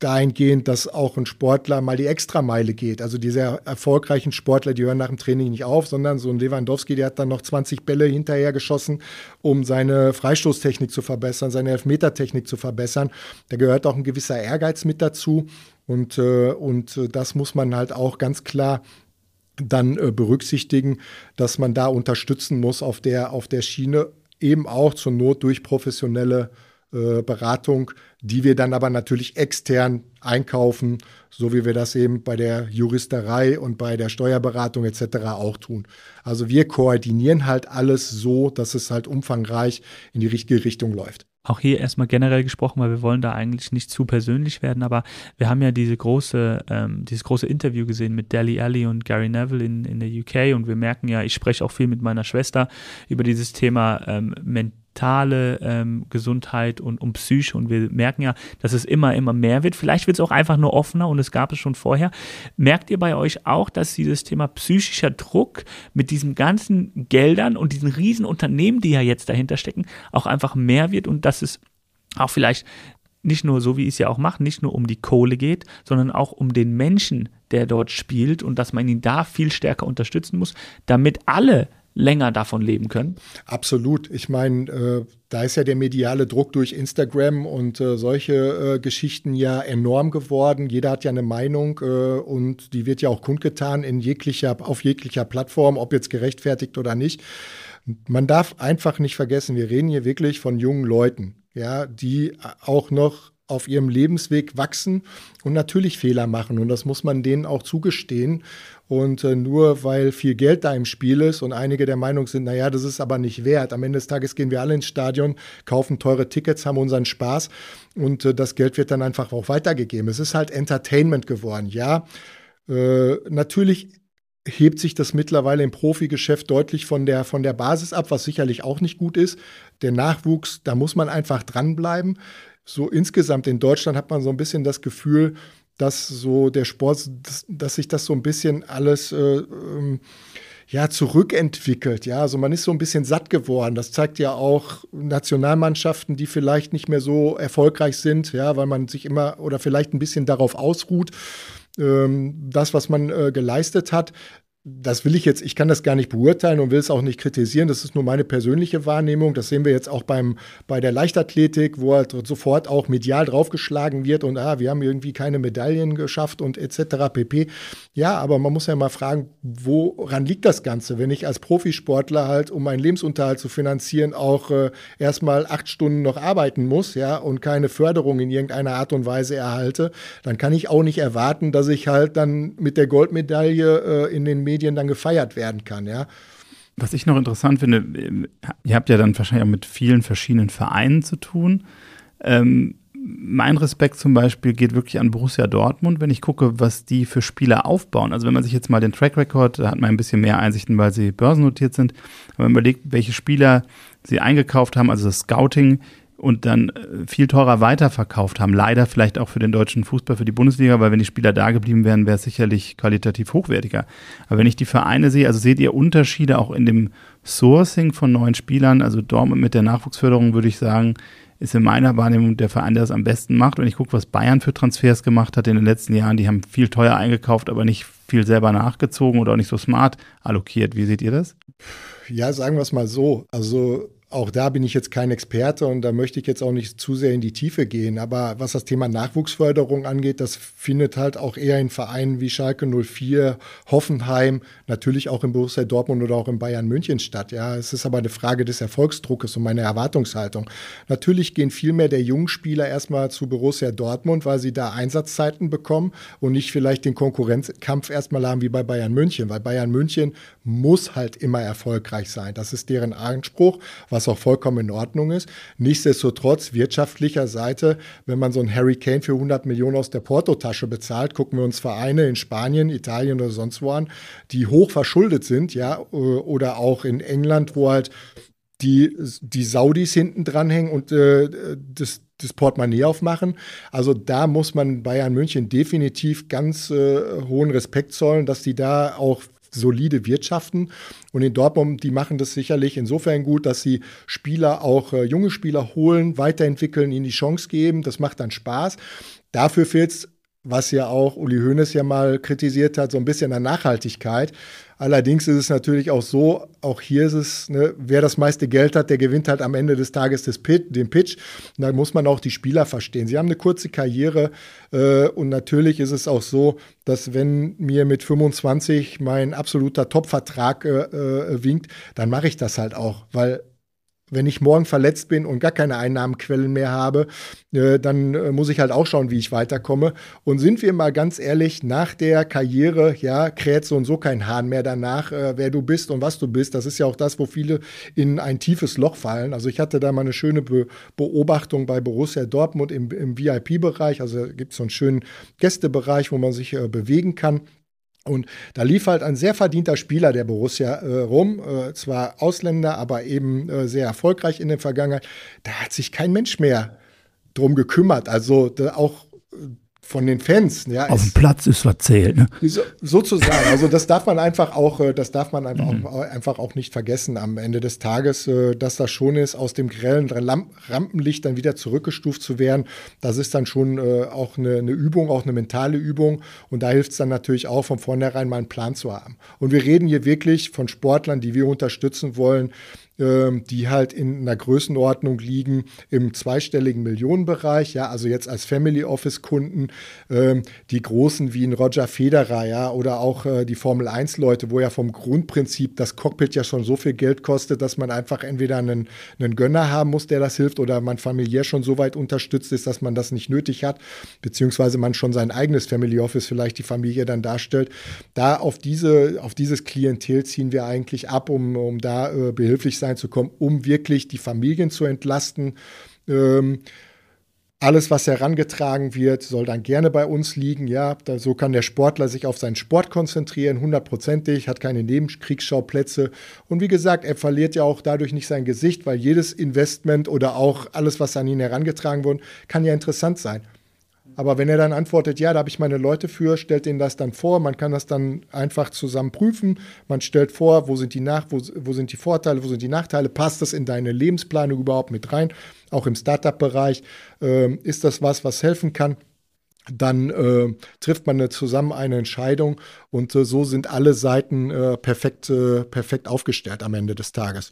dahingehend, dass auch ein Sportler mal die Extrameile geht. Also diese erfolgreichen Sportler, die hören nach dem Training nicht auf, sondern so ein Lewandowski, der hat dann noch 20 Bälle hinterher geschossen, um seine Freistoßtechnik zu verbessern, seine Elfmetertechnik zu verbessern. Da gehört auch ein gewisser Ehrgeiz mit dazu. Und, äh, und das muss man halt auch ganz klar dann äh, berücksichtigen, dass man da unterstützen muss auf der, auf der Schiene, eben auch zur Not durch professionelle äh, Beratung, die wir dann aber natürlich extern einkaufen, so wie wir das eben bei der Juristerei und bei der Steuerberatung etc. auch tun. Also wir koordinieren halt alles so, dass es halt umfangreich in die richtige Richtung läuft auch hier erstmal generell gesprochen, weil wir wollen da eigentlich nicht zu persönlich werden, aber wir haben ja diese große, ähm, dieses große Interview gesehen mit Dali Alli und Gary Neville in, in der UK und wir merken ja, ich spreche auch viel mit meiner Schwester über dieses Thema ähm, mentale ähm, Gesundheit und um Psyche und wir merken ja, dass es immer, immer mehr wird. Vielleicht wird es auch einfach nur offener und es gab es schon vorher. Merkt ihr bei euch auch, dass dieses Thema psychischer Druck mit diesen ganzen Geldern und diesen riesen Unternehmen, die ja jetzt dahinter stecken, auch einfach mehr wird und dass es auch vielleicht nicht nur so, wie ich es ja auch mache, nicht nur um die Kohle geht, sondern auch um den Menschen, der dort spielt und dass man ihn da viel stärker unterstützen muss, damit alle länger davon leben können? Absolut. Ich meine, äh, da ist ja der mediale Druck durch Instagram und äh, solche äh, Geschichten ja enorm geworden. Jeder hat ja eine Meinung äh, und die wird ja auch kundgetan in jeglicher, auf jeglicher Plattform, ob jetzt gerechtfertigt oder nicht. Man darf einfach nicht vergessen, wir reden hier wirklich von jungen Leuten, ja, die auch noch auf ihrem Lebensweg wachsen und natürlich Fehler machen. Und das muss man denen auch zugestehen. Und äh, nur weil viel Geld da im Spiel ist und einige der Meinung sind, naja, das ist aber nicht wert. Am Ende des Tages gehen wir alle ins Stadion, kaufen teure Tickets, haben unseren Spaß und äh, das Geld wird dann einfach auch weitergegeben. Es ist halt Entertainment geworden. Ja, äh, natürlich hebt sich das mittlerweile im Profigeschäft deutlich von der, von der Basis ab, was sicherlich auch nicht gut ist. Der Nachwuchs, da muss man einfach dranbleiben. So insgesamt in Deutschland hat man so ein bisschen das Gefühl, dass so der Sport, dass, dass sich das so ein bisschen alles äh, ähm, ja, zurückentwickelt. Ja, also man ist so ein bisschen satt geworden. Das zeigt ja auch Nationalmannschaften, die vielleicht nicht mehr so erfolgreich sind, ja, weil man sich immer oder vielleicht ein bisschen darauf ausruht, ähm, das, was man äh, geleistet hat. Das will ich jetzt, ich kann das gar nicht beurteilen und will es auch nicht kritisieren. Das ist nur meine persönliche Wahrnehmung. Das sehen wir jetzt auch beim, bei der Leichtathletik, wo halt sofort auch medial draufgeschlagen wird und ah, wir haben irgendwie keine Medaillen geschafft und etc. pp. Ja, aber man muss ja mal fragen, woran liegt das Ganze? Wenn ich als Profisportler halt, um meinen Lebensunterhalt zu finanzieren, auch äh, erstmal acht Stunden noch arbeiten muss, ja, und keine Förderung in irgendeiner Art und Weise erhalte, dann kann ich auch nicht erwarten, dass ich halt dann mit der Goldmedaille äh, in den Medien Medien dann gefeiert werden kann, ja. Was ich noch interessant finde, ihr habt ja dann wahrscheinlich auch mit vielen verschiedenen Vereinen zu tun. Ähm, mein Respekt zum Beispiel geht wirklich an Borussia Dortmund, wenn ich gucke, was die für Spieler aufbauen. Also wenn man sich jetzt mal den Track Record, da hat man ein bisschen mehr Einsichten, weil sie börsennotiert sind, aber man überlegt, welche Spieler sie eingekauft haben, also das Scouting, und dann äh, viel teurer weiterverkauft haben. Leider vielleicht auch für den deutschen Fußball, für die Bundesliga, weil wenn die Spieler da geblieben wären, wäre es sicherlich qualitativ hochwertiger. Aber wenn ich die Vereine sehe, also seht ihr Unterschiede auch in dem Sourcing von neuen Spielern? Also Dortmund mit der Nachwuchsförderung würde ich sagen, ist in meiner Wahrnehmung der Verein, der das am besten macht. Wenn ich gucke, was Bayern für Transfers gemacht hat in den letzten Jahren, die haben viel teuer eingekauft, aber nicht viel selber nachgezogen oder auch nicht so smart allokiert. Wie seht ihr das? Ja, sagen wir es mal so. Also auch da bin ich jetzt kein Experte und da möchte ich jetzt auch nicht zu sehr in die Tiefe gehen. Aber was das Thema Nachwuchsförderung angeht, das findet halt auch eher in Vereinen wie Schalke 04, Hoffenheim, natürlich auch in Borussia Dortmund oder auch in Bayern München statt. Ja, es ist aber eine Frage des Erfolgsdruckes und meiner Erwartungshaltung. Natürlich gehen viel mehr der jungen Spieler erstmal zu Borussia Dortmund, weil sie da Einsatzzeiten bekommen und nicht vielleicht den Konkurrenzkampf erstmal haben wie bei Bayern München, weil Bayern München muss halt immer erfolgreich sein. Das ist deren Anspruch, was auch vollkommen in Ordnung ist. Nichtsdestotrotz, wirtschaftlicher Seite, wenn man so einen Harry Kane für 100 Millionen aus der Portotasche bezahlt, gucken wir uns Vereine in Spanien, Italien oder sonst wo an, die hoch verschuldet sind, ja, oder auch in England, wo halt die, die Saudis hinten dranhängen und äh, das, das Portemonnaie aufmachen. Also da muss man Bayern München definitiv ganz äh, hohen Respekt zollen, dass die da auch solide wirtschaften. Und in Dortmund, die machen das sicherlich insofern gut, dass sie Spieler, auch äh, junge Spieler holen, weiterentwickeln, ihnen die Chance geben. Das macht dann Spaß. Dafür fehlt es was ja auch Uli Hoeneß ja mal kritisiert hat, so ein bisschen an Nachhaltigkeit. Allerdings ist es natürlich auch so, auch hier ist es, ne, wer das meiste Geld hat, der gewinnt halt am Ende des Tages Pit, den Pitch. Und da muss man auch die Spieler verstehen. Sie haben eine kurze Karriere äh, und natürlich ist es auch so, dass wenn mir mit 25 mein absoluter Top-Vertrag äh, äh, winkt, dann mache ich das halt auch, weil wenn ich morgen verletzt bin und gar keine Einnahmenquellen mehr habe, äh, dann äh, muss ich halt auch schauen, wie ich weiterkomme. Und sind wir mal ganz ehrlich, nach der Karriere, ja, kräht so und so kein Hahn mehr danach, äh, wer du bist und was du bist. Das ist ja auch das, wo viele in ein tiefes Loch fallen. Also ich hatte da mal eine schöne Be Beobachtung bei Borussia Dortmund im, im VIP-Bereich. Also gibt es so einen schönen Gästebereich, wo man sich bewegen kann. Und da lief halt ein sehr verdienter Spieler der Borussia äh, rum, äh, zwar Ausländer, aber eben äh, sehr erfolgreich in der Vergangenheit. Da hat sich kein Mensch mehr drum gekümmert. Also auch von den Fans. Ja, Auf dem Platz ist was zählt. Ne? So, sozusagen. Also das darf man einfach auch, äh, das darf man einfach, mhm. auch, einfach auch nicht vergessen am Ende des Tages, äh, dass das schon ist, aus dem grellen Rampenlicht dann wieder zurückgestuft zu werden. Das ist dann schon äh, auch eine, eine Übung, auch eine mentale Übung. Und da hilft es dann natürlich auch, von vornherein mal einen Plan zu haben. Und wir reden hier wirklich von Sportlern, die wir unterstützen wollen, die halt in einer Größenordnung liegen im zweistelligen Millionenbereich, ja, also jetzt als Family Office Kunden, ähm, die großen wie ein Roger Federer, ja, oder auch äh, die Formel 1 Leute, wo ja vom Grundprinzip das Cockpit ja schon so viel Geld kostet, dass man einfach entweder einen, einen Gönner haben muss, der das hilft, oder man familiär schon so weit unterstützt ist, dass man das nicht nötig hat, beziehungsweise man schon sein eigenes Family Office vielleicht die Familie dann darstellt. Da auf diese, auf dieses Klientel ziehen wir eigentlich ab, um, um da äh, behilflich sein zu kommen, um wirklich die Familien zu entlasten. Ähm, alles, was herangetragen wird, soll dann gerne bei uns liegen. Ja, da, so kann der Sportler sich auf seinen Sport konzentrieren, hundertprozentig, hat keine Nebenkriegsschauplätze. Und wie gesagt, er verliert ja auch dadurch nicht sein Gesicht, weil jedes Investment oder auch alles, was an ihn herangetragen wurde, kann ja interessant sein. Aber wenn er dann antwortet, ja, da habe ich meine Leute für, stellt ihnen das dann vor. Man kann das dann einfach zusammen prüfen. Man stellt vor, wo sind die Nach wo, wo sind die Vorteile, wo sind die Nachteile, passt das in deine Lebensplanung überhaupt mit rein? Auch im Startup-Bereich ähm, ist das was, was helfen kann. dann äh, trifft man zusammen eine Entscheidung und äh, so sind alle Seiten äh, perfekt, äh, perfekt aufgestellt am Ende des Tages.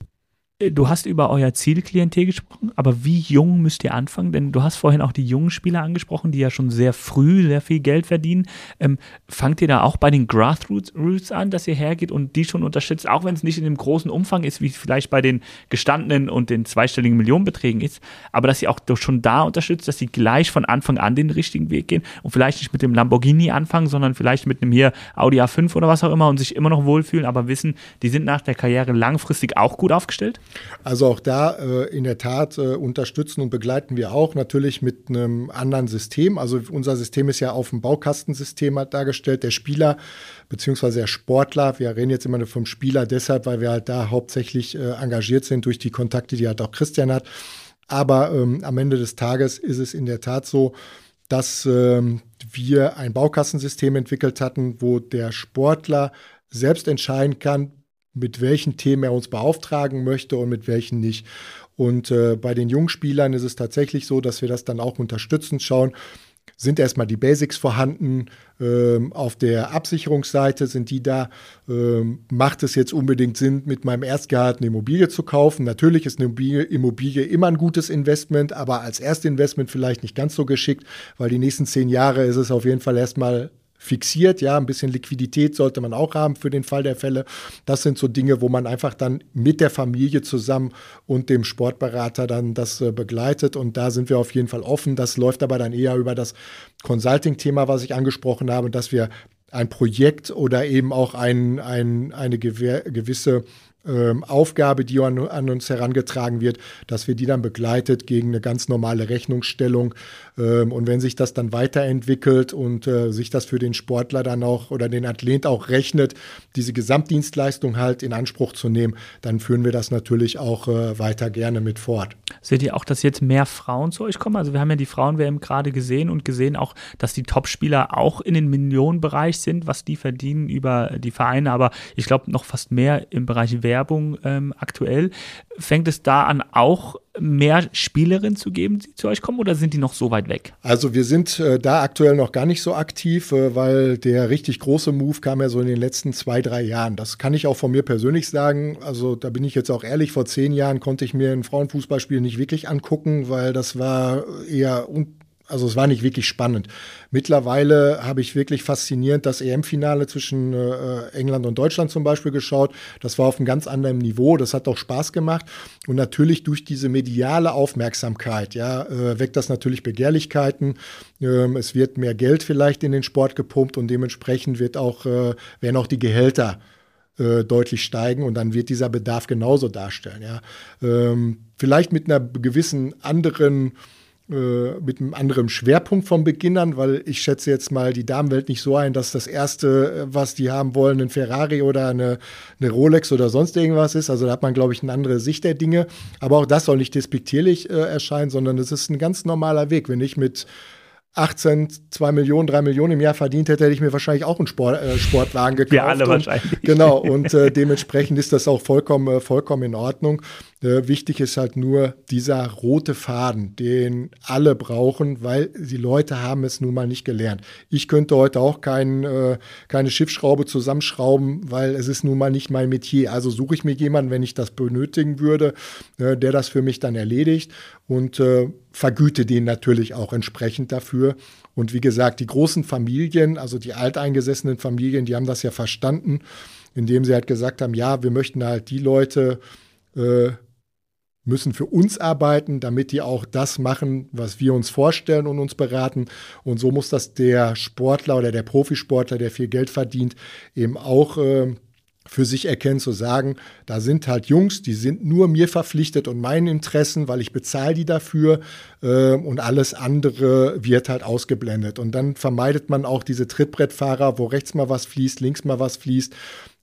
Du hast über euer Zielklientel gesprochen, aber wie jung müsst ihr anfangen? Denn du hast vorhin auch die jungen Spieler angesprochen, die ja schon sehr früh sehr viel Geld verdienen. Ähm, fangt ihr da auch bei den Grassroots an, dass ihr hergeht und die schon unterstützt, auch wenn es nicht in dem großen Umfang ist, wie vielleicht bei den gestandenen und den zweistelligen Millionenbeträgen ist, aber dass ihr auch schon da unterstützt, dass sie gleich von Anfang an den richtigen Weg gehen und vielleicht nicht mit dem Lamborghini anfangen, sondern vielleicht mit einem hier Audi A5 oder was auch immer und sich immer noch wohlfühlen, aber wissen, die sind nach der Karriere langfristig auch gut aufgestellt? Also auch da äh, in der Tat äh, unterstützen und begleiten wir auch natürlich mit einem anderen System. Also unser System ist ja auf dem Baukastensystem dargestellt. Der Spieler beziehungsweise der Sportler, wir reden jetzt immer vom Spieler deshalb, weil wir halt da hauptsächlich äh, engagiert sind durch die Kontakte, die halt auch Christian hat. Aber ähm, am Ende des Tages ist es in der Tat so, dass ähm, wir ein Baukastensystem entwickelt hatten, wo der Sportler selbst entscheiden kann, mit welchen Themen er uns beauftragen möchte und mit welchen nicht. Und äh, bei den Jungspielern ist es tatsächlich so, dass wir das dann auch unterstützen, schauen, sind erstmal die Basics vorhanden. Ähm, auf der Absicherungsseite sind die da. Ähm, macht es jetzt unbedingt Sinn, mit meinem Erstgehalt eine Immobilie zu kaufen? Natürlich ist eine Immobilie immer ein gutes Investment, aber als Erstinvestment vielleicht nicht ganz so geschickt, weil die nächsten zehn Jahre ist es auf jeden Fall erstmal fixiert. Ja, ein bisschen Liquidität sollte man auch haben für den Fall der Fälle. Das sind so Dinge, wo man einfach dann mit der Familie zusammen und dem Sportberater dann das äh, begleitet. Und da sind wir auf jeden Fall offen. Das läuft aber dann eher über das Consulting-Thema, was ich angesprochen habe, dass wir ein Projekt oder eben auch ein, ein, eine gewisse ähm, Aufgabe, die an, an, uns herangetragen wird, dass wir die dann begleitet gegen eine ganz normale Rechnungsstellung. Ähm, und wenn sich das dann weiterentwickelt und äh, sich das für den Sportler dann auch oder den Athlet auch rechnet, diese Gesamtdienstleistung halt in Anspruch zu nehmen, dann führen wir das natürlich auch äh, weiter gerne mit fort. Seht ihr auch, dass jetzt mehr Frauen zu euch kommen? Also wir haben ja die Frauen-WM gerade gesehen und gesehen auch, dass die Topspieler auch in den Millionenbereich sind, was die verdienen über die Vereine, aber ich glaube noch fast mehr im Bereich Werbung Werbung ähm, aktuell. Fängt es da an, auch mehr Spielerinnen zu geben, die zu euch kommen, oder sind die noch so weit weg? Also wir sind äh, da aktuell noch gar nicht so aktiv, äh, weil der richtig große Move kam ja so in den letzten zwei, drei Jahren. Das kann ich auch von mir persönlich sagen. Also da bin ich jetzt auch ehrlich, vor zehn Jahren konnte ich mir ein Frauenfußballspiel nicht wirklich angucken, weil das war eher un also es war nicht wirklich spannend. Mittlerweile habe ich wirklich faszinierend das EM-Finale zwischen äh, England und Deutschland zum Beispiel geschaut. Das war auf einem ganz anderen Niveau. Das hat auch Spaß gemacht. Und natürlich durch diese mediale Aufmerksamkeit, ja, äh, weckt das natürlich Begehrlichkeiten. Ähm, es wird mehr Geld vielleicht in den Sport gepumpt und dementsprechend wird auch, äh, werden auch die Gehälter äh, deutlich steigen und dann wird dieser Bedarf genauso darstellen. Ja. Ähm, vielleicht mit einer gewissen anderen mit einem anderen Schwerpunkt vom Beginnern, weil ich schätze jetzt mal die Damenwelt nicht so ein, dass das Erste, äh, was die haben wollen, ein Ferrari oder eine, eine Rolex oder sonst irgendwas ist. Also da hat man, glaube ich, eine andere Sicht der Dinge. Aber auch das soll nicht despektierlich äh, erscheinen, sondern es ist ein ganz normaler Weg. Wenn ich mit 18, 2 Millionen, 3 Millionen im Jahr verdient hätte, hätte ich mir wahrscheinlich auch einen Sport, äh, Sportwagen gekauft. Wir alle und, wahrscheinlich. Genau, und äh, dementsprechend ist das auch vollkommen, äh, vollkommen in Ordnung. Äh, wichtig ist halt nur dieser rote Faden, den alle brauchen, weil die Leute haben es nun mal nicht gelernt. Ich könnte heute auch kein, äh, keine Schiffsschraube zusammenschrauben, weil es ist nun mal nicht mein Metier. Also suche ich mir jemanden, wenn ich das benötigen würde, äh, der das für mich dann erledigt und äh, vergüte den natürlich auch entsprechend dafür. Und wie gesagt, die großen Familien, also die alteingesessenen Familien, die haben das ja verstanden, indem sie halt gesagt haben, ja, wir möchten halt die Leute äh, müssen für uns arbeiten, damit die auch das machen, was wir uns vorstellen und uns beraten. Und so muss das der Sportler oder der Profisportler, der viel Geld verdient, eben auch äh, für sich erkennen, zu sagen, da sind halt Jungs, die sind nur mir verpflichtet und meinen Interessen, weil ich bezahle die dafür äh, und alles andere wird halt ausgeblendet. Und dann vermeidet man auch diese Trittbrettfahrer, wo rechts mal was fließt, links mal was fließt.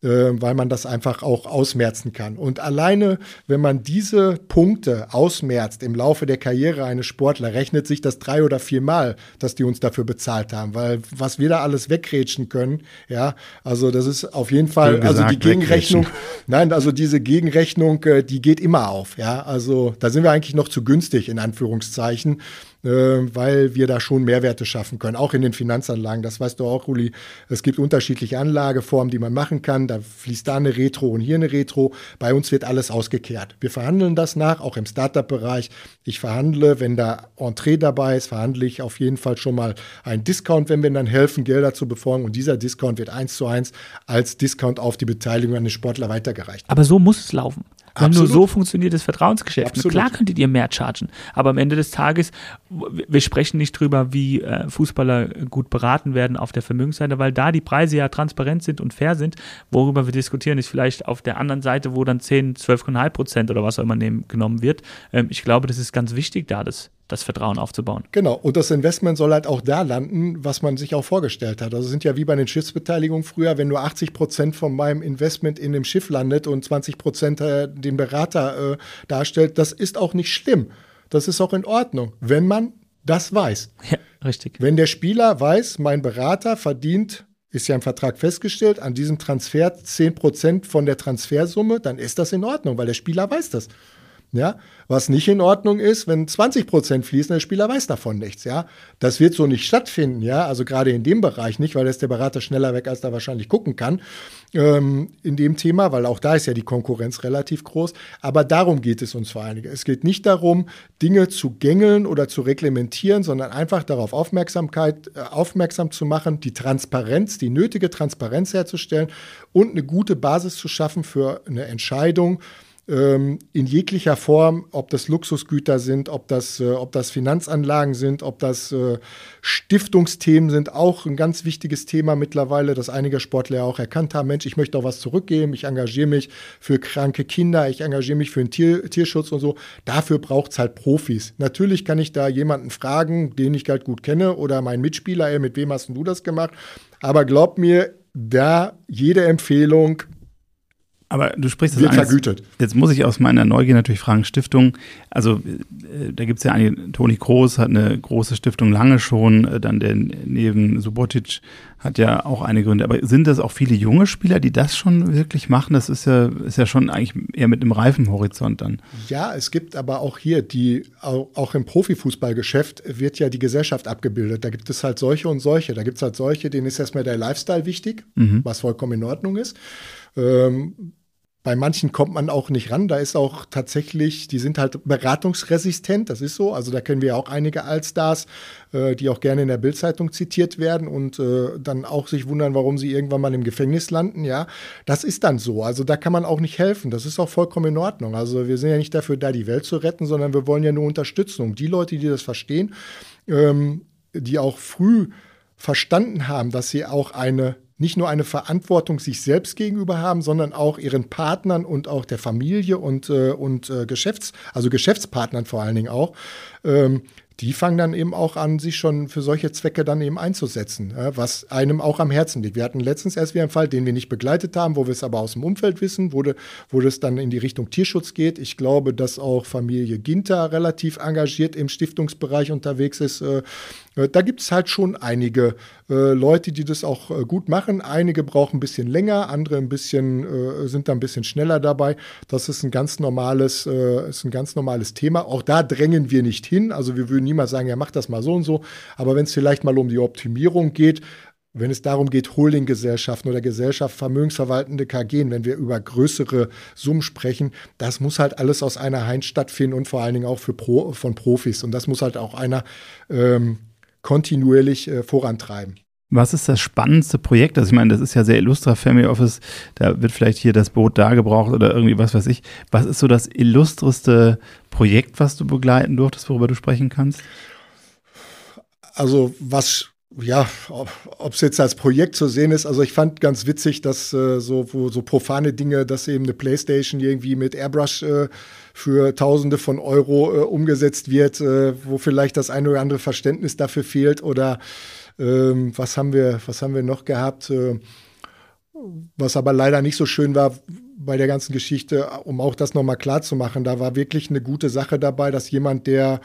Äh, weil man das einfach auch ausmerzen kann. Und alleine, wenn man diese Punkte ausmerzt im Laufe der Karriere eines Sportlers, rechnet sich das drei oder viermal, dass die uns dafür bezahlt haben. Weil was wir da alles wegrätschen können, ja, also das ist auf jeden Fall, gesagt, also die Gegenrechnung, nein, also diese Gegenrechnung, äh, die geht immer auf, ja. Also da sind wir eigentlich noch zu günstig, in Anführungszeichen weil wir da schon Mehrwerte schaffen können, auch in den Finanzanlagen. Das weißt du auch, Uli. Es gibt unterschiedliche Anlageformen, die man machen kann. Da fließt da eine Retro und hier eine Retro. Bei uns wird alles ausgekehrt. Wir verhandeln das nach, auch im Startup-Bereich. Ich verhandle, wenn da Entree dabei ist, verhandle ich auf jeden Fall schon mal einen Discount, wenn wir dann helfen, Gelder zu befolgen. Und dieser Discount wird eins zu eins als Discount auf die Beteiligung an den Sportler weitergereicht. Aber so muss es laufen. Wenn nur so funktioniert das Vertrauensgeschäft. Absolut. Klar könntet ihr mehr chargen, aber am Ende des Tages, wir sprechen nicht drüber, wie äh, Fußballer gut beraten werden auf der Vermögensseite, weil da die Preise ja transparent sind und fair sind. Worüber wir diskutieren, ist vielleicht auf der anderen Seite, wo dann 10, 12,5 Prozent oder was auch immer nehmen, genommen wird. Ähm, ich glaube, das ist ganz wichtig, da das das Vertrauen aufzubauen. Genau, und das Investment soll halt auch da landen, was man sich auch vorgestellt hat. Also sind ja wie bei den Schiffsbeteiligungen früher, wenn nur 80 Prozent von meinem Investment in dem Schiff landet und 20 Prozent äh, den Berater äh, darstellt, das ist auch nicht schlimm. Das ist auch in Ordnung, wenn man das weiß. Ja, richtig. Wenn der Spieler weiß, mein Berater verdient ist ja im Vertrag festgestellt, an diesem Transfer 10 Prozent von der Transfersumme, dann ist das in Ordnung, weil der Spieler weiß das. Ja, was nicht in Ordnung ist, wenn 20 Prozent fließen, der Spieler weiß davon nichts. Ja, das wird so nicht stattfinden. Ja, also gerade in dem Bereich nicht, weil da ist der Berater schneller weg, als er wahrscheinlich gucken kann. Ähm, in dem Thema, weil auch da ist ja die Konkurrenz relativ groß. Aber darum geht es uns vor allen Dingen. Es geht nicht darum, Dinge zu gängeln oder zu reglementieren, sondern einfach darauf Aufmerksamkeit, äh, aufmerksam zu machen, die Transparenz, die nötige Transparenz herzustellen und eine gute Basis zu schaffen für eine Entscheidung ähm, in jeglicher Form, ob das Luxusgüter sind, ob das, äh, ob das Finanzanlagen sind, ob das äh, Stiftungsthemen sind, auch ein ganz wichtiges Thema mittlerweile, dass einige Sportler auch erkannt haben, Mensch, ich möchte auch was zurückgeben, ich engagiere mich für kranke Kinder, ich engagiere mich für den Tier, Tierschutz und so. Dafür braucht es halt Profis. Natürlich kann ich da jemanden fragen, den ich halt gut kenne oder meinen Mitspieler, ey, mit wem hast du das gemacht? Aber glaub mir, da jede Empfehlung aber du sprichst das Wird eins, vergütet. Jetzt muss ich aus meiner Neugier natürlich fragen, Stiftung, also äh, da gibt es ja einige, Toni Kroos hat eine große Stiftung lange schon, äh, dann der neben Subotic hat ja auch eine Gründe. Aber sind das auch viele junge Spieler, die das schon wirklich machen? Das ist ja, ist ja schon eigentlich eher mit einem reifen Horizont dann. Ja, es gibt aber auch hier, die, auch im Profifußballgeschäft wird ja die Gesellschaft abgebildet. Da gibt es halt solche und solche. Da gibt es halt solche, denen ist erstmal der Lifestyle wichtig, mhm. was vollkommen in Ordnung ist. Ähm, bei manchen kommt man auch nicht ran. Da ist auch tatsächlich, die sind halt beratungsresistent, das ist so. Also da kennen wir auch einige Allstars, äh, die auch gerne in der Bildzeitung zitiert werden und äh, dann auch sich wundern, warum sie irgendwann mal im Gefängnis landen. Ja, das ist dann so. Also da kann man auch nicht helfen. Das ist auch vollkommen in Ordnung. Also wir sind ja nicht dafür da, die Welt zu retten, sondern wir wollen ja nur Unterstützung. Die Leute, die das verstehen, ähm, die auch früh verstanden haben, dass sie auch eine nicht nur eine Verantwortung sich selbst gegenüber haben, sondern auch ihren Partnern und auch der Familie und, äh, und äh, Geschäfts-, also Geschäftspartnern vor allen Dingen auch, ähm, die fangen dann eben auch an, sich schon für solche Zwecke dann eben einzusetzen, was einem auch am Herzen liegt. Wir hatten letztens erst wieder einen Fall, den wir nicht begleitet haben, wo wir es aber aus dem Umfeld wissen, wo, de, wo das dann in die Richtung Tierschutz geht. Ich glaube, dass auch Familie Ginter relativ engagiert im Stiftungsbereich unterwegs ist. Äh, da gibt es halt schon einige äh, Leute, die das auch äh, gut machen. Einige brauchen ein bisschen länger, andere ein bisschen, äh, sind da ein bisschen schneller dabei. Das ist ein ganz normales, äh, ist ein ganz normales Thema. Auch da drängen wir nicht hin. Also wir würden niemals sagen, ja, mach das mal so und so. Aber wenn es vielleicht mal um die Optimierung geht, wenn es darum geht, Holdinggesellschaften oder Gesellschaft vermögensverwaltende KG, wenn wir über größere Summen sprechen, das muss halt alles aus einer Hand stattfinden und vor allen Dingen auch für Pro, von Profis. Und das muss halt auch einer ähm, kontinuierlich äh, vorantreiben. Was ist das spannendste Projekt? Also ich meine, das ist ja sehr Illustra Family Office, da wird vielleicht hier das Boot da gebraucht oder irgendwie was weiß ich. Was ist so das illustreste Projekt, was du begleiten durftest, worüber du sprechen kannst? Also was ja, ob es jetzt als Projekt zu sehen ist, also ich fand ganz witzig, dass äh, so, so profane Dinge, dass eben eine Playstation irgendwie mit Airbrush äh, für Tausende von Euro äh, umgesetzt wird, äh, wo vielleicht das eine oder andere Verständnis dafür fehlt. Oder ähm, was haben wir, was haben wir noch gehabt? Äh, was aber leider nicht so schön war bei der ganzen Geschichte, um auch das nochmal klar zu machen, da war wirklich eine gute Sache dabei, dass jemand, der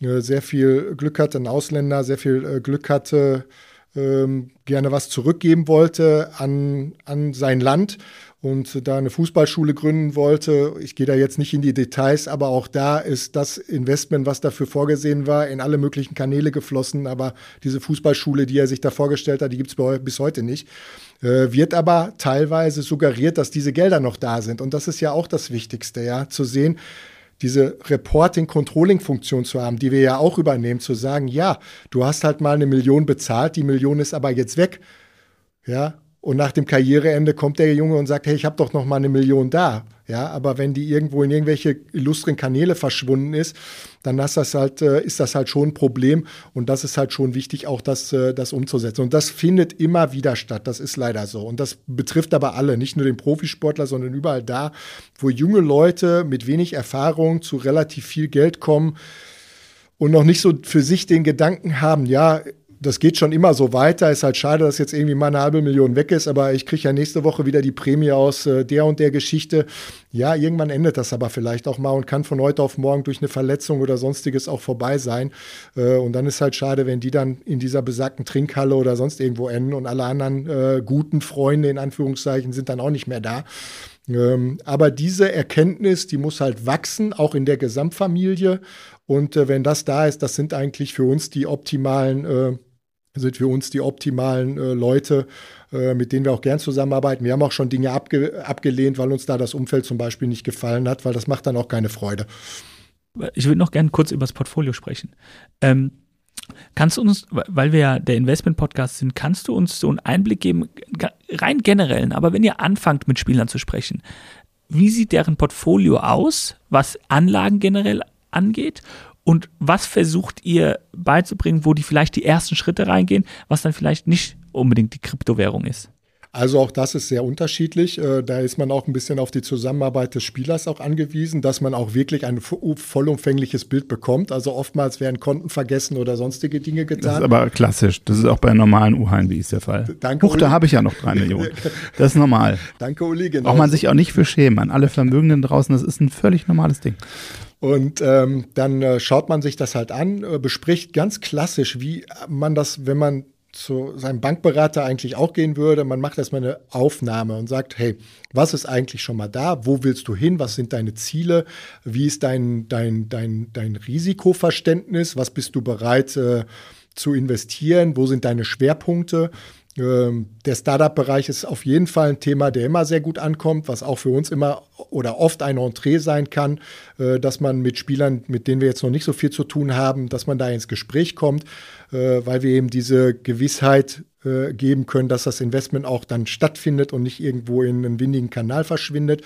sehr viel Glück hatte, ein Ausländer, sehr viel äh, Glück hatte, ähm, gerne was zurückgeben wollte an, an sein Land und da eine Fußballschule gründen wollte. Ich gehe da jetzt nicht in die Details, aber auch da ist das Investment, was dafür vorgesehen war, in alle möglichen Kanäle geflossen. Aber diese Fußballschule, die er sich da vorgestellt hat, die gibt es bis heute nicht. Äh, wird aber teilweise suggeriert, dass diese Gelder noch da sind. Und das ist ja auch das Wichtigste, ja, zu sehen, diese Reporting-Controlling-Funktion zu haben, die wir ja auch übernehmen, zu sagen, ja, du hast halt mal eine Million bezahlt, die Million ist aber jetzt weg. Ja, und nach dem Karriereende kommt der Junge und sagt, hey, ich habe doch noch mal eine Million da. Ja, aber wenn die irgendwo in irgendwelche illustren Kanäle verschwunden ist, dann ist das halt, äh, ist das halt schon ein Problem. Und das ist halt schon wichtig, auch das, äh, das umzusetzen. Und das findet immer wieder statt. Das ist leider so. Und das betrifft aber alle, nicht nur den Profisportler, sondern überall da, wo junge Leute mit wenig Erfahrung zu relativ viel Geld kommen und noch nicht so für sich den Gedanken haben, ja, das geht schon immer so weiter. Ist halt schade, dass jetzt irgendwie mal eine halbe Million weg ist, aber ich kriege ja nächste Woche wieder die Prämie aus äh, der und der Geschichte. Ja, irgendwann endet das aber vielleicht auch mal und kann von heute auf morgen durch eine Verletzung oder sonstiges auch vorbei sein. Äh, und dann ist halt schade, wenn die dann in dieser besagten Trinkhalle oder sonst irgendwo enden und alle anderen äh, guten Freunde in Anführungszeichen sind dann auch nicht mehr da. Ähm, aber diese Erkenntnis, die muss halt wachsen, auch in der Gesamtfamilie. Und äh, wenn das da ist, das sind eigentlich für uns die optimalen äh, sind für uns die optimalen äh, Leute, äh, mit denen wir auch gern zusammenarbeiten. Wir haben auch schon Dinge abge abgelehnt, weil uns da das Umfeld zum Beispiel nicht gefallen hat, weil das macht dann auch keine Freude. Ich würde noch gern kurz über das Portfolio sprechen. Ähm, kannst du uns, weil wir ja der Investment-Podcast sind, kannst du uns so einen Einblick geben, rein generellen, aber wenn ihr anfangt mit Spielern zu sprechen, wie sieht deren Portfolio aus, was Anlagen generell angeht und was versucht ihr beizubringen, wo die vielleicht die ersten Schritte reingehen, was dann vielleicht nicht unbedingt die Kryptowährung ist? Also auch das ist sehr unterschiedlich. Äh, da ist man auch ein bisschen auf die Zusammenarbeit des Spielers auch angewiesen, dass man auch wirklich ein vollumfängliches Bild bekommt. Also oftmals werden Konten vergessen oder sonstige Dinge getan. Das ist aber klassisch. Das ist auch bei normalen U-HNWs der Fall. Danke, Huch, da habe ich ja noch drei Millionen. Das ist normal. Danke, Uli. Genau. Braucht man sich auch nicht für schämen. An alle Vermögenden draußen, das ist ein völlig normales Ding. Und ähm, dann äh, schaut man sich das halt an, äh, bespricht ganz klassisch, wie man das, wenn man zu seinem Bankberater eigentlich auch gehen würde. Man macht erstmal eine Aufnahme und sagt, hey, was ist eigentlich schon mal da? Wo willst du hin? Was sind deine Ziele? Wie ist dein, dein, dein, dein Risikoverständnis? Was bist du bereit äh, zu investieren? Wo sind deine Schwerpunkte? Ähm, der Startup-Bereich ist auf jeden Fall ein Thema, der immer sehr gut ankommt, was auch für uns immer oder oft ein Entree sein kann, äh, dass man mit Spielern, mit denen wir jetzt noch nicht so viel zu tun haben, dass man da ins Gespräch kommt, äh, weil wir eben diese Gewissheit äh, geben können, dass das Investment auch dann stattfindet und nicht irgendwo in einem windigen Kanal verschwindet.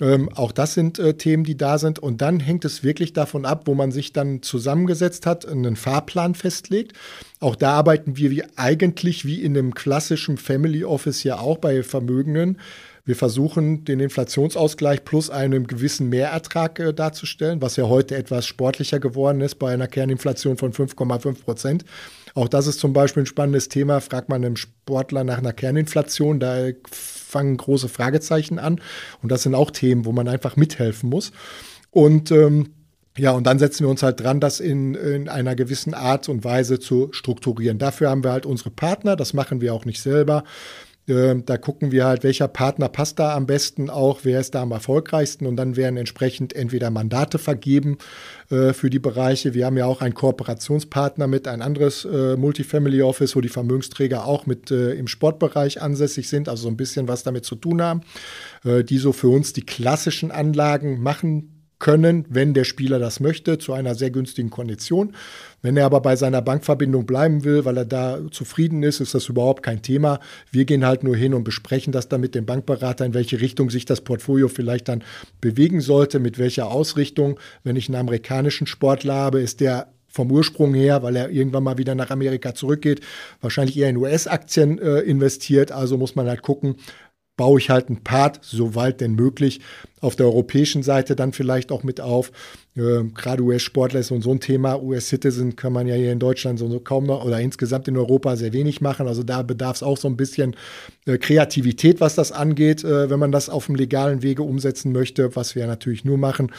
Ähm, auch das sind äh, Themen, die da sind. Und dann hängt es wirklich davon ab, wo man sich dann zusammengesetzt hat, einen Fahrplan festlegt. Auch da arbeiten wir wie eigentlich wie in einem klassischen Family Office ja auch bei Vermögenden. Wir versuchen, den Inflationsausgleich plus einen gewissen Mehrertrag äh, darzustellen, was ja heute etwas sportlicher geworden ist bei einer Kerninflation von 5,5 Prozent. Auch das ist zum Beispiel ein spannendes Thema. Fragt man einem Sportler nach einer Kerninflation, da fangen große Fragezeichen an. Und das sind auch Themen, wo man einfach mithelfen muss. Und ähm, ja, und dann setzen wir uns halt dran, das in, in einer gewissen Art und Weise zu strukturieren. Dafür haben wir halt unsere Partner, das machen wir auch nicht selber. Ähm, da gucken wir halt, welcher Partner passt da am besten auch, wer ist da am erfolgreichsten und dann werden entsprechend entweder Mandate vergeben äh, für die Bereiche. Wir haben ja auch einen Kooperationspartner mit, ein anderes äh, Multifamily Office, wo die Vermögensträger auch mit äh, im Sportbereich ansässig sind, also so ein bisschen was damit zu tun haben, die so für uns die klassischen Anlagen machen können, wenn der Spieler das möchte, zu einer sehr günstigen Kondition. Wenn er aber bei seiner Bankverbindung bleiben will, weil er da zufrieden ist, ist das überhaupt kein Thema. Wir gehen halt nur hin und besprechen das dann mit dem Bankberater, in welche Richtung sich das Portfolio vielleicht dann bewegen sollte, mit welcher Ausrichtung. Wenn ich einen amerikanischen Sportler habe, ist der vom Ursprung her, weil er irgendwann mal wieder nach Amerika zurückgeht, wahrscheinlich eher in US-Aktien äh, investiert. Also muss man halt gucken, baue ich halt einen Part, soweit denn möglich, auf der europäischen Seite dann vielleicht auch mit auf. Äh, Gerade US-Sportler ist so ein Thema. US-Citizen kann man ja hier in Deutschland so, kaum noch oder insgesamt in Europa sehr wenig machen. Also da bedarf es auch so ein bisschen äh, Kreativität, was das angeht, äh, wenn man das auf dem legalen Wege umsetzen möchte, was wir natürlich nur machen.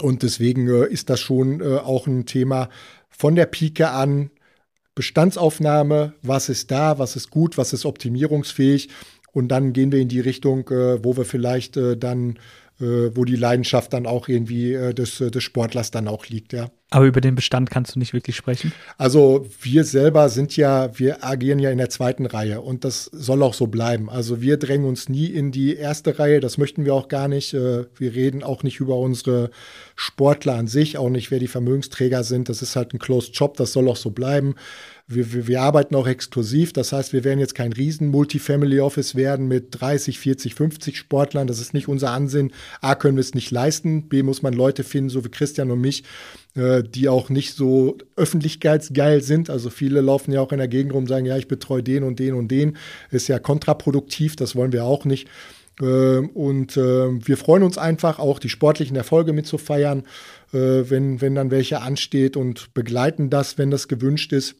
Und deswegen äh, ist das schon äh, auch ein Thema von der Pike an. Bestandsaufnahme, was ist da, was ist gut, was ist optimierungsfähig und dann gehen wir in die Richtung, äh, wo wir vielleicht äh, dann, äh, wo die Leidenschaft dann auch irgendwie äh, des, äh, des Sportlers dann auch liegt, ja. Aber über den Bestand kannst du nicht wirklich sprechen? Also wir selber sind ja, wir agieren ja in der zweiten Reihe und das soll auch so bleiben. Also wir drängen uns nie in die erste Reihe, das möchten wir auch gar nicht. Äh, wir reden auch nicht über unsere Sportler an sich, auch nicht, wer die Vermögensträger sind. Das ist halt ein Closed Job, das soll auch so bleiben. Wir, wir, wir, arbeiten auch exklusiv. Das heißt, wir werden jetzt kein riesen Multifamily Office werden mit 30, 40, 50 Sportlern. Das ist nicht unser Ansinn. A, können wir es nicht leisten. B, muss man Leute finden, so wie Christian und mich, äh, die auch nicht so öffentlichkeitsgeil sind. Also viele laufen ja auch in der Gegend rum und sagen, ja, ich betreue den und den und den. Ist ja kontraproduktiv. Das wollen wir auch nicht. Äh, und äh, wir freuen uns einfach, auch die sportlichen Erfolge mitzufeiern, äh, wenn, wenn dann welche ansteht und begleiten das, wenn das gewünscht ist.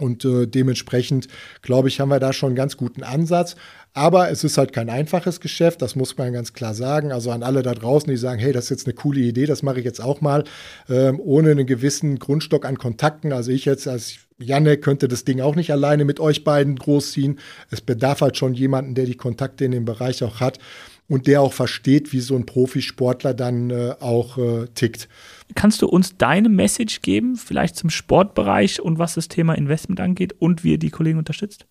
Und äh, dementsprechend, glaube ich, haben wir da schon einen ganz guten Ansatz. Aber es ist halt kein einfaches Geschäft, das muss man ganz klar sagen. Also an alle da draußen, die sagen, hey, das ist jetzt eine coole Idee, das mache ich jetzt auch mal, ähm, ohne einen gewissen Grundstock an Kontakten. Also ich jetzt als Janne könnte das Ding auch nicht alleine mit euch beiden großziehen. Es bedarf halt schon jemanden, der die Kontakte in dem Bereich auch hat und der auch versteht, wie so ein Profisportler dann äh, auch äh, tickt. Kannst du uns deine Message geben, vielleicht zum Sportbereich und was das Thema Investment angeht und wie ihr die Kollegen unterstützt?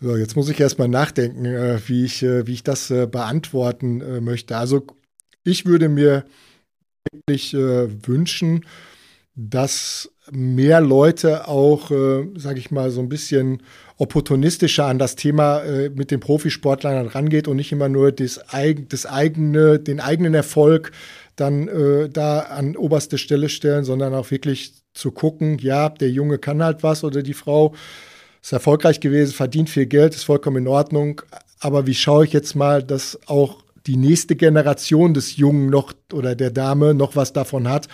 So, jetzt muss ich erstmal nachdenken, äh, wie, ich, äh, wie ich das äh, beantworten möchte. Also ich würde mir wirklich wünschen, dass mehr Leute auch, äh, sage ich mal, so ein bisschen opportunistischer an das Thema äh, mit den Profisportlern rangeht und nicht immer nur das, das eigene, den eigenen Erfolg dann äh, da an oberste Stelle stellen, sondern auch wirklich zu gucken, ja, der Junge kann halt was oder die Frau ist erfolgreich gewesen, verdient viel Geld, ist vollkommen in Ordnung. Aber wie schaue ich jetzt mal, dass auch die nächste Generation des Jungen noch oder der Dame noch was davon hat?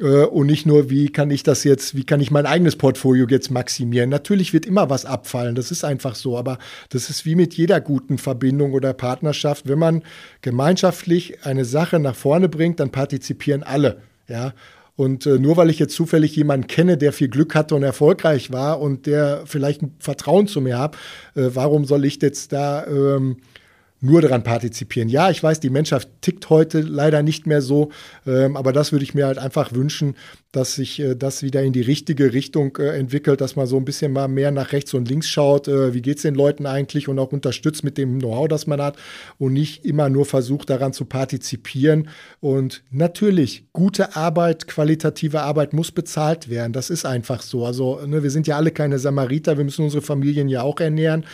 Äh, und nicht nur, wie kann ich das jetzt, wie kann ich mein eigenes Portfolio jetzt maximieren. Natürlich wird immer was abfallen, das ist einfach so, aber das ist wie mit jeder guten Verbindung oder Partnerschaft. Wenn man gemeinschaftlich eine Sache nach vorne bringt, dann partizipieren alle. Ja, und äh, nur weil ich jetzt zufällig jemanden kenne, der viel Glück hatte und erfolgreich war und der vielleicht ein Vertrauen zu mir hat, äh, warum soll ich jetzt da ähm, nur daran partizipieren. Ja, ich weiß, die Menschheit tickt heute leider nicht mehr so, ähm, aber das würde ich mir halt einfach wünschen, dass sich äh, das wieder in die richtige Richtung äh, entwickelt, dass man so ein bisschen mal mehr nach rechts und links schaut, äh, wie geht es den Leuten eigentlich und auch unterstützt mit dem Know-how, das man hat und nicht immer nur versucht, daran zu partizipieren. Und natürlich, gute Arbeit, qualitative Arbeit muss bezahlt werden. Das ist einfach so. Also ne, wir sind ja alle keine Samariter, wir müssen unsere Familien ja auch ernähren,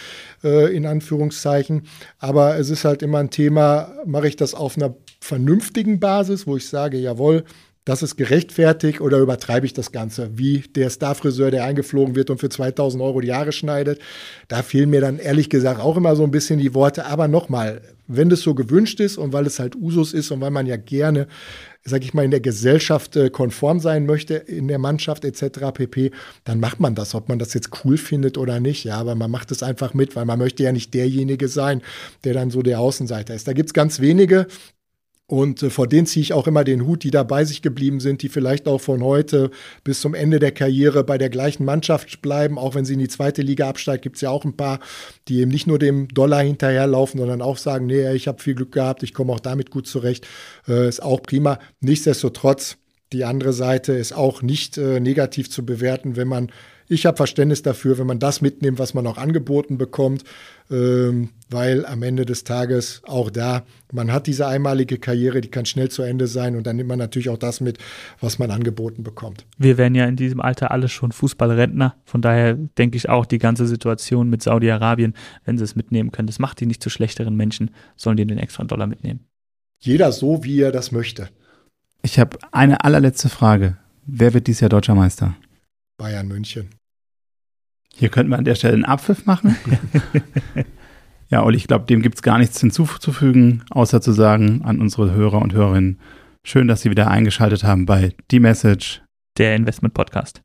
äh, in Anführungszeichen. Aber es ist halt immer ein Thema, mache ich das auf einer vernünftigen Basis, wo ich sage, jawohl, das ist gerechtfertigt oder übertreibe ich das Ganze? Wie der Starfriseur, der eingeflogen wird und für 2000 Euro die Haare schneidet. Da fehlen mir dann ehrlich gesagt auch immer so ein bisschen die Worte. Aber nochmal, wenn das so gewünscht ist und weil es halt Usus ist und weil man ja gerne, sag ich mal, in der Gesellschaft äh, konform sein möchte, in der Mannschaft etc. pp., dann macht man das, ob man das jetzt cool findet oder nicht. Ja, aber man macht es einfach mit, weil man möchte ja nicht derjenige sein, der dann so der Außenseiter ist. Da gibt es ganz wenige, und äh, vor denen ziehe ich auch immer den Hut, die da bei sich geblieben sind, die vielleicht auch von heute bis zum Ende der Karriere bei der gleichen Mannschaft bleiben. Auch wenn sie in die zweite Liga absteigt, gibt es ja auch ein paar, die eben nicht nur dem Dollar hinterherlaufen, sondern auch sagen, nee, ich habe viel Glück gehabt, ich komme auch damit gut zurecht. Äh, ist auch prima. Nichtsdestotrotz, die andere Seite ist auch nicht äh, negativ zu bewerten, wenn man ich habe Verständnis dafür, wenn man das mitnimmt, was man auch angeboten bekommt, ähm, weil am Ende des Tages auch da, man hat diese einmalige Karriere, die kann schnell zu Ende sein und dann nimmt man natürlich auch das mit, was man angeboten bekommt. Wir werden ja in diesem Alter alle schon Fußballrentner, von daher denke ich auch, die ganze Situation mit Saudi-Arabien, wenn sie es mitnehmen können, das macht die nicht zu schlechteren Menschen, sollen die den extra Dollar mitnehmen. Jeder so, wie er das möchte. Ich habe eine allerletzte Frage. Wer wird dieses Jahr deutscher Meister? Bayern München. Hier könnten wir an der Stelle einen Abpfiff machen. Ja, Olli, ich glaube, dem gibt es gar nichts hinzuzufügen, außer zu sagen an unsere Hörer und Hörerinnen, schön, dass Sie wieder eingeschaltet haben bei Die Message, der Investment Podcast.